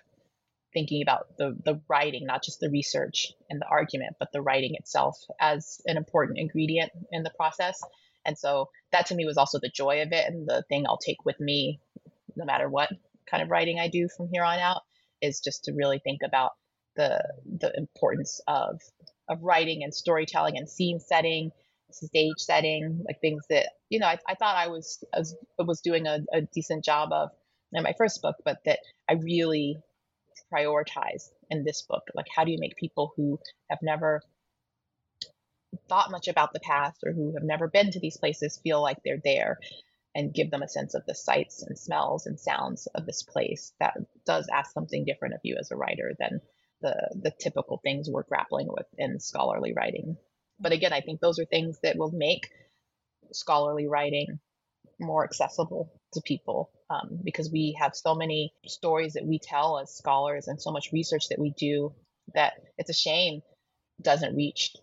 [SPEAKER 2] thinking about the the writing, not just the research and the argument, but the writing itself as an important ingredient in the process. And so that to me was also the joy of it and the thing I'll take with me no matter what kind of writing I do from here on out is just to really think about the the importance of of writing and storytelling and scene setting, stage setting, like things that you know I, I thought I was I was, was doing a, a decent job of in my first book, but that I really prioritize in this book. Like, how do you make people who have never thought much about the past or who have never been to these places feel like they're there and give them a sense of the sights and smells and sounds of this place that does ask something different of you as a writer than the the typical things we're grappling with in scholarly writing. But again, I think those are things that will make scholarly writing more accessible to people um, because we have so many stories that we tell as scholars and so much research that we do that it's a shame doesn't reach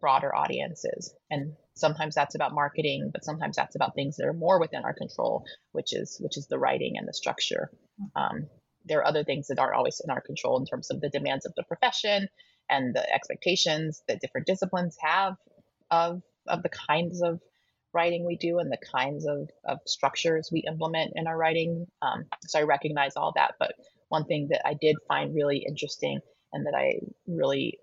[SPEAKER 2] broader audiences. And sometimes that's about marketing but sometimes that's about things that are more within our control which is which is the writing and the structure. Um, there are other things that aren't always in our control in terms of the demands of the profession and the expectations that different disciplines have of of the kinds of writing we do and the kinds of, of structures we implement in our writing. Um, so I recognize all that. But one thing that I did find really interesting and that I really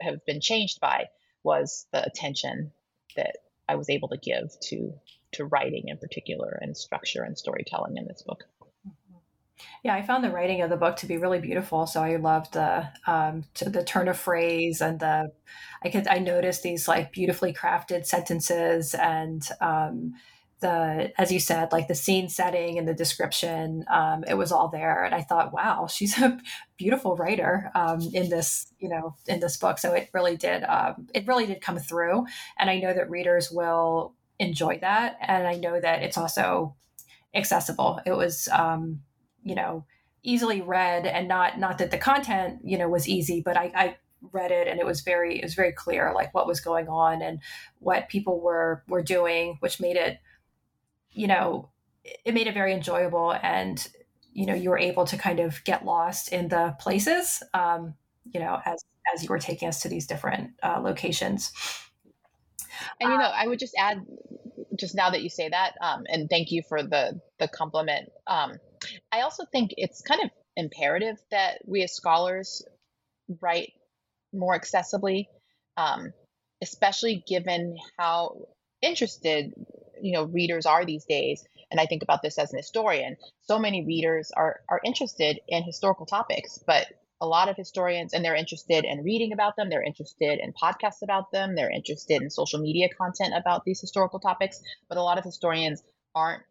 [SPEAKER 2] have been changed by was the attention that I was able to give to to writing in particular and structure and storytelling in this book.
[SPEAKER 1] Yeah, I found the writing of the book to be really beautiful. So I loved the um, the turn of phrase and the I could I noticed these like beautifully crafted sentences and um, the as you said like the scene setting and the description um, it was all there and i thought wow she's a beautiful writer um, in this you know in this book so it really did um, it really did come through and i know that readers will enjoy that and i know that it's also accessible it was um, you know easily read and not not that the content you know was easy but I, I read it and it was very it was very clear like what was going on and what people were were doing which made it you know it made it very enjoyable and you know you were able to kind of get lost in the places um, you know as as you were taking us to these different uh, locations.
[SPEAKER 2] And you know i would just add just now that you say that um, and thank you for the the compliment um, I also think it's kind of imperative that we as scholars write more accessibly, um, especially given how interested you know readers are these days. And I think about this as an historian. So many readers are are interested in historical topics, but a lot of historians and they're interested in reading about them they're interested in podcasts about them they're interested in social media content about these historical topics but a lot of historians aren't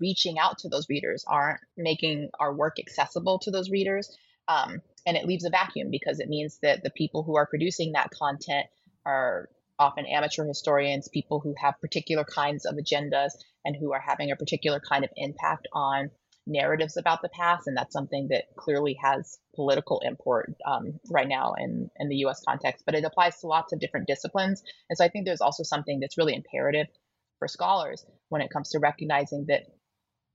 [SPEAKER 2] reaching out to those readers, aren't making our work accessible to those readers. Um, and it leaves a vacuum because it means that the people who are producing that content are often amateur historians, people who have particular kinds of agendas and who are having a particular kind of impact on narratives about the past. And that's something that clearly has political import um, right now in, in the US context, but it applies to lots of different disciplines. And so I think there's also something that's really imperative for scholars when it comes to recognizing that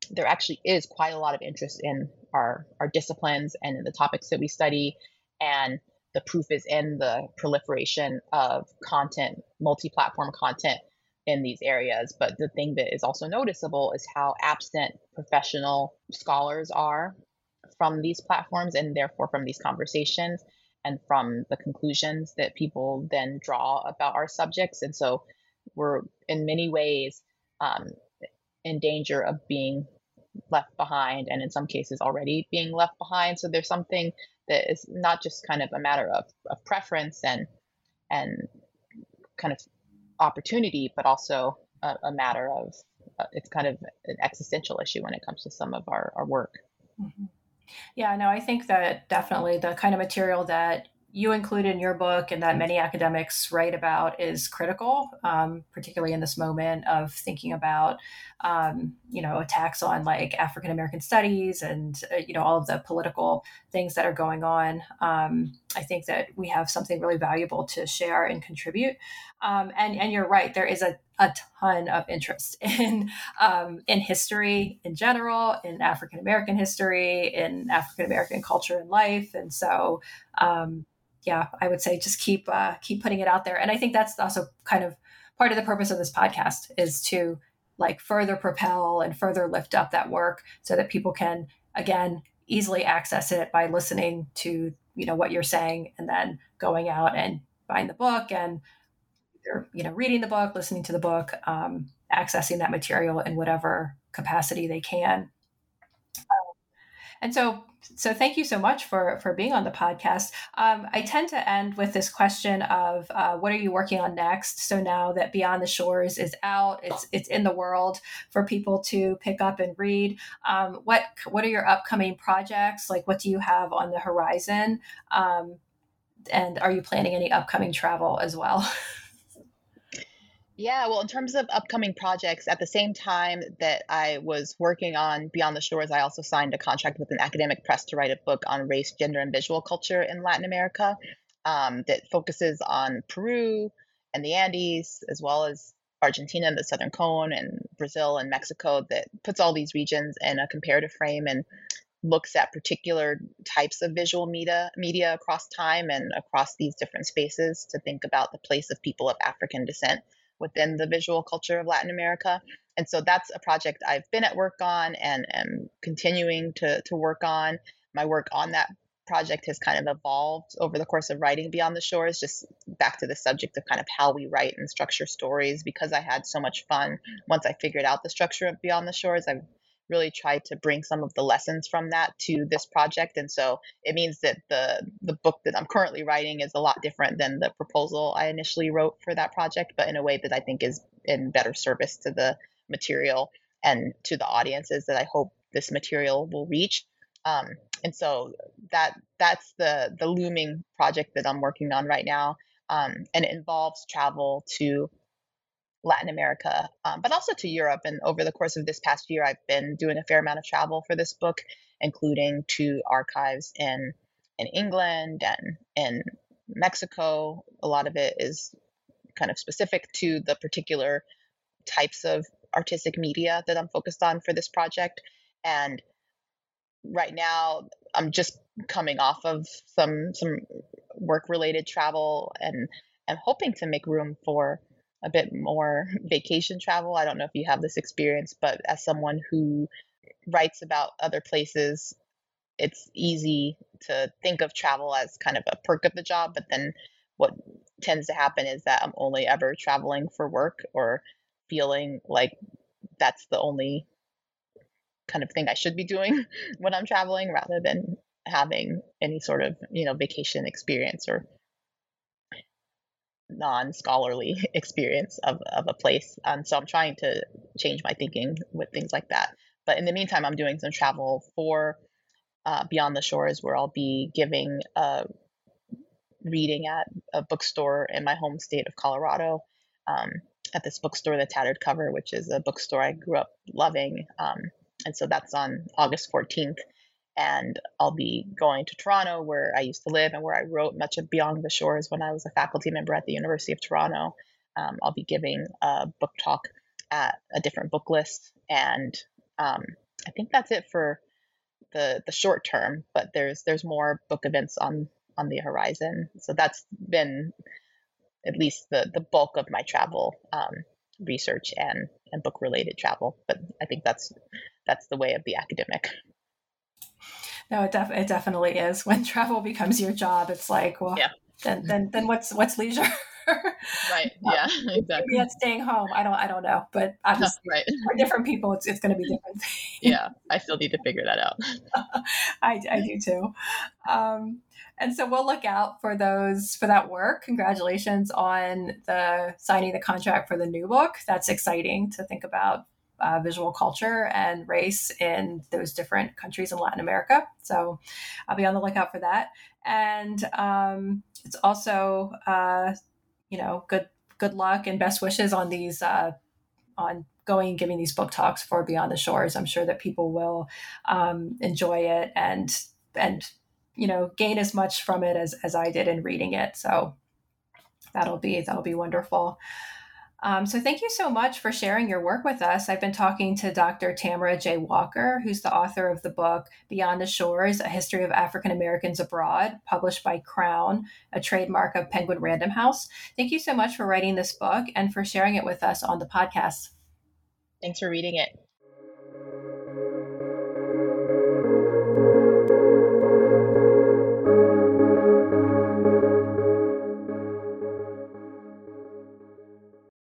[SPEAKER 2] there actually is quite a lot of interest in our our disciplines and in the topics that we study. And the proof is in the proliferation of content multi-platform content in these areas. But the thing that is also noticeable is how absent professional scholars are from these platforms and therefore from these conversations and from the conclusions that people then draw about our subjects. And so we're in many ways um, in danger of being left behind and in some cases already being left behind so there's something that is not just kind of a matter of, of preference and and kind of opportunity but also a, a matter of uh, it's kind of an existential issue when it comes to some of our, our work mm-hmm.
[SPEAKER 1] yeah no i think that definitely the kind of material that you include in your book and that many academics write about is critical, um, particularly in this moment of thinking about, um, you know, attacks on like African American studies and, uh, you know, all of the political things that are going on. Um, I think that we have something really valuable to share and contribute. Um, and, and you're right, there is a, a ton of interest in, um, in history in general, in African American history, in African American culture and life. And so, um, yeah, I would say just keep uh, keep putting it out there. And I think that's also kind of part of the purpose of this podcast is to like further propel and further lift up that work so that people can again easily access it by listening to you know what you're saying and then going out and buying the book and you know reading the book listening to the book um, accessing that material in whatever capacity they can um, and so so thank you so much for for being on the podcast. Um, I tend to end with this question of uh, what are you working on next? So now that Beyond the Shores is out, it's it's in the world for people to pick up and read. Um, what what are your upcoming projects? Like what do you have on the horizon? Um, and are you planning any upcoming travel as well?
[SPEAKER 2] Yeah, well, in terms of upcoming projects, at the same time that I was working on Beyond the Shores, I also signed a contract with an academic press to write a book on race, gender, and visual culture in Latin America um, that focuses on Peru and the Andes, as well as Argentina and the Southern Cone, and Brazil and Mexico, that puts all these regions in a comparative frame and looks at particular types of visual media media across time and across these different spaces to think about the place of people of African descent within the visual culture of Latin America. And so that's a project I've been at work on and am continuing to, to work on. My work on that project has kind of evolved over the course of writing Beyond the Shores, just back to the subject of kind of how we write and structure stories. Because I had so much fun once I figured out the structure of Beyond the Shores, I've really tried to bring some of the lessons from that to this project and so it means that the the book that i'm currently writing is a lot different than the proposal i initially wrote for that project but in a way that i think is in better service to the material and to the audiences that i hope this material will reach. Um, and so that that's the the looming project that i'm working on right now. Um, and it involves travel to Latin America, um, but also to Europe. And over the course of this past year, I've been doing a fair amount of travel for this book, including to archives in in England and in Mexico. A lot of it is kind of specific to the particular types of artistic media that I'm focused on for this project. And right now, I'm just coming off of some some work related travel and I'm hoping to make room for a bit more vacation travel. I don't know if you have this experience, but as someone who writes about other places, it's easy to think of travel as kind of a perk of the job, but then what tends to happen is that I'm only ever traveling for work or feeling like that's the only kind of thing I should be doing when I'm traveling rather than having any sort of, you know, vacation experience or non-scholarly experience of, of a place. And so i'm trying to change my thinking with things like that. But in the meantime i'm doing some travel for uh, beyond the shores where i'll be giving a reading at a bookstore in my home state of colorado. Um, at this bookstore the tattered cover which is a bookstore i grew up loving. Um, and so that's on august 14th and I'll be going to Toronto, where I used to live and where I wrote much of Beyond the Shores when I was a faculty member at the University of Toronto. Um, I'll be giving a book talk at a Different Booklist, and um, I think that's it for the the short term. But there's there's more book events on on the horizon, so that's been at least the the bulk of my travel um, research and and book related travel. But I think that's that's the way of the academic.
[SPEAKER 1] No, it, def- it definitely is. When travel becomes your job, it's like, well, yeah. then, then, then what's, what's leisure?
[SPEAKER 2] right. Yeah. Exactly.
[SPEAKER 1] That's staying home. I don't. I don't know. But obviously,
[SPEAKER 2] right.
[SPEAKER 1] for different people, it's it's going to be different.
[SPEAKER 2] yeah, I still need to figure that out.
[SPEAKER 1] I I do too. Um, and so we'll look out for those for that work. Congratulations on the signing the contract for the new book. That's exciting to think about uh, visual culture and race in those different countries in Latin America. So I'll be on the lookout for that. And um, it's also, uh, you know, good good luck and best wishes on these uh, on going and giving these book talks for Beyond the Shores. I'm sure that people will um, enjoy it and and you know gain as much from it as as I did in reading it. So that'll be that'll be wonderful. Um, so thank you so much for sharing your work with us. I've been talking to Dr. Tamara J. Walker, who's the author of the book Beyond the Shores: A History of African Americans Abroad, published by Crown, a trademark of Penguin Random House. Thank you so much for writing this book and for sharing it with us on the podcast.
[SPEAKER 2] Thanks for reading it.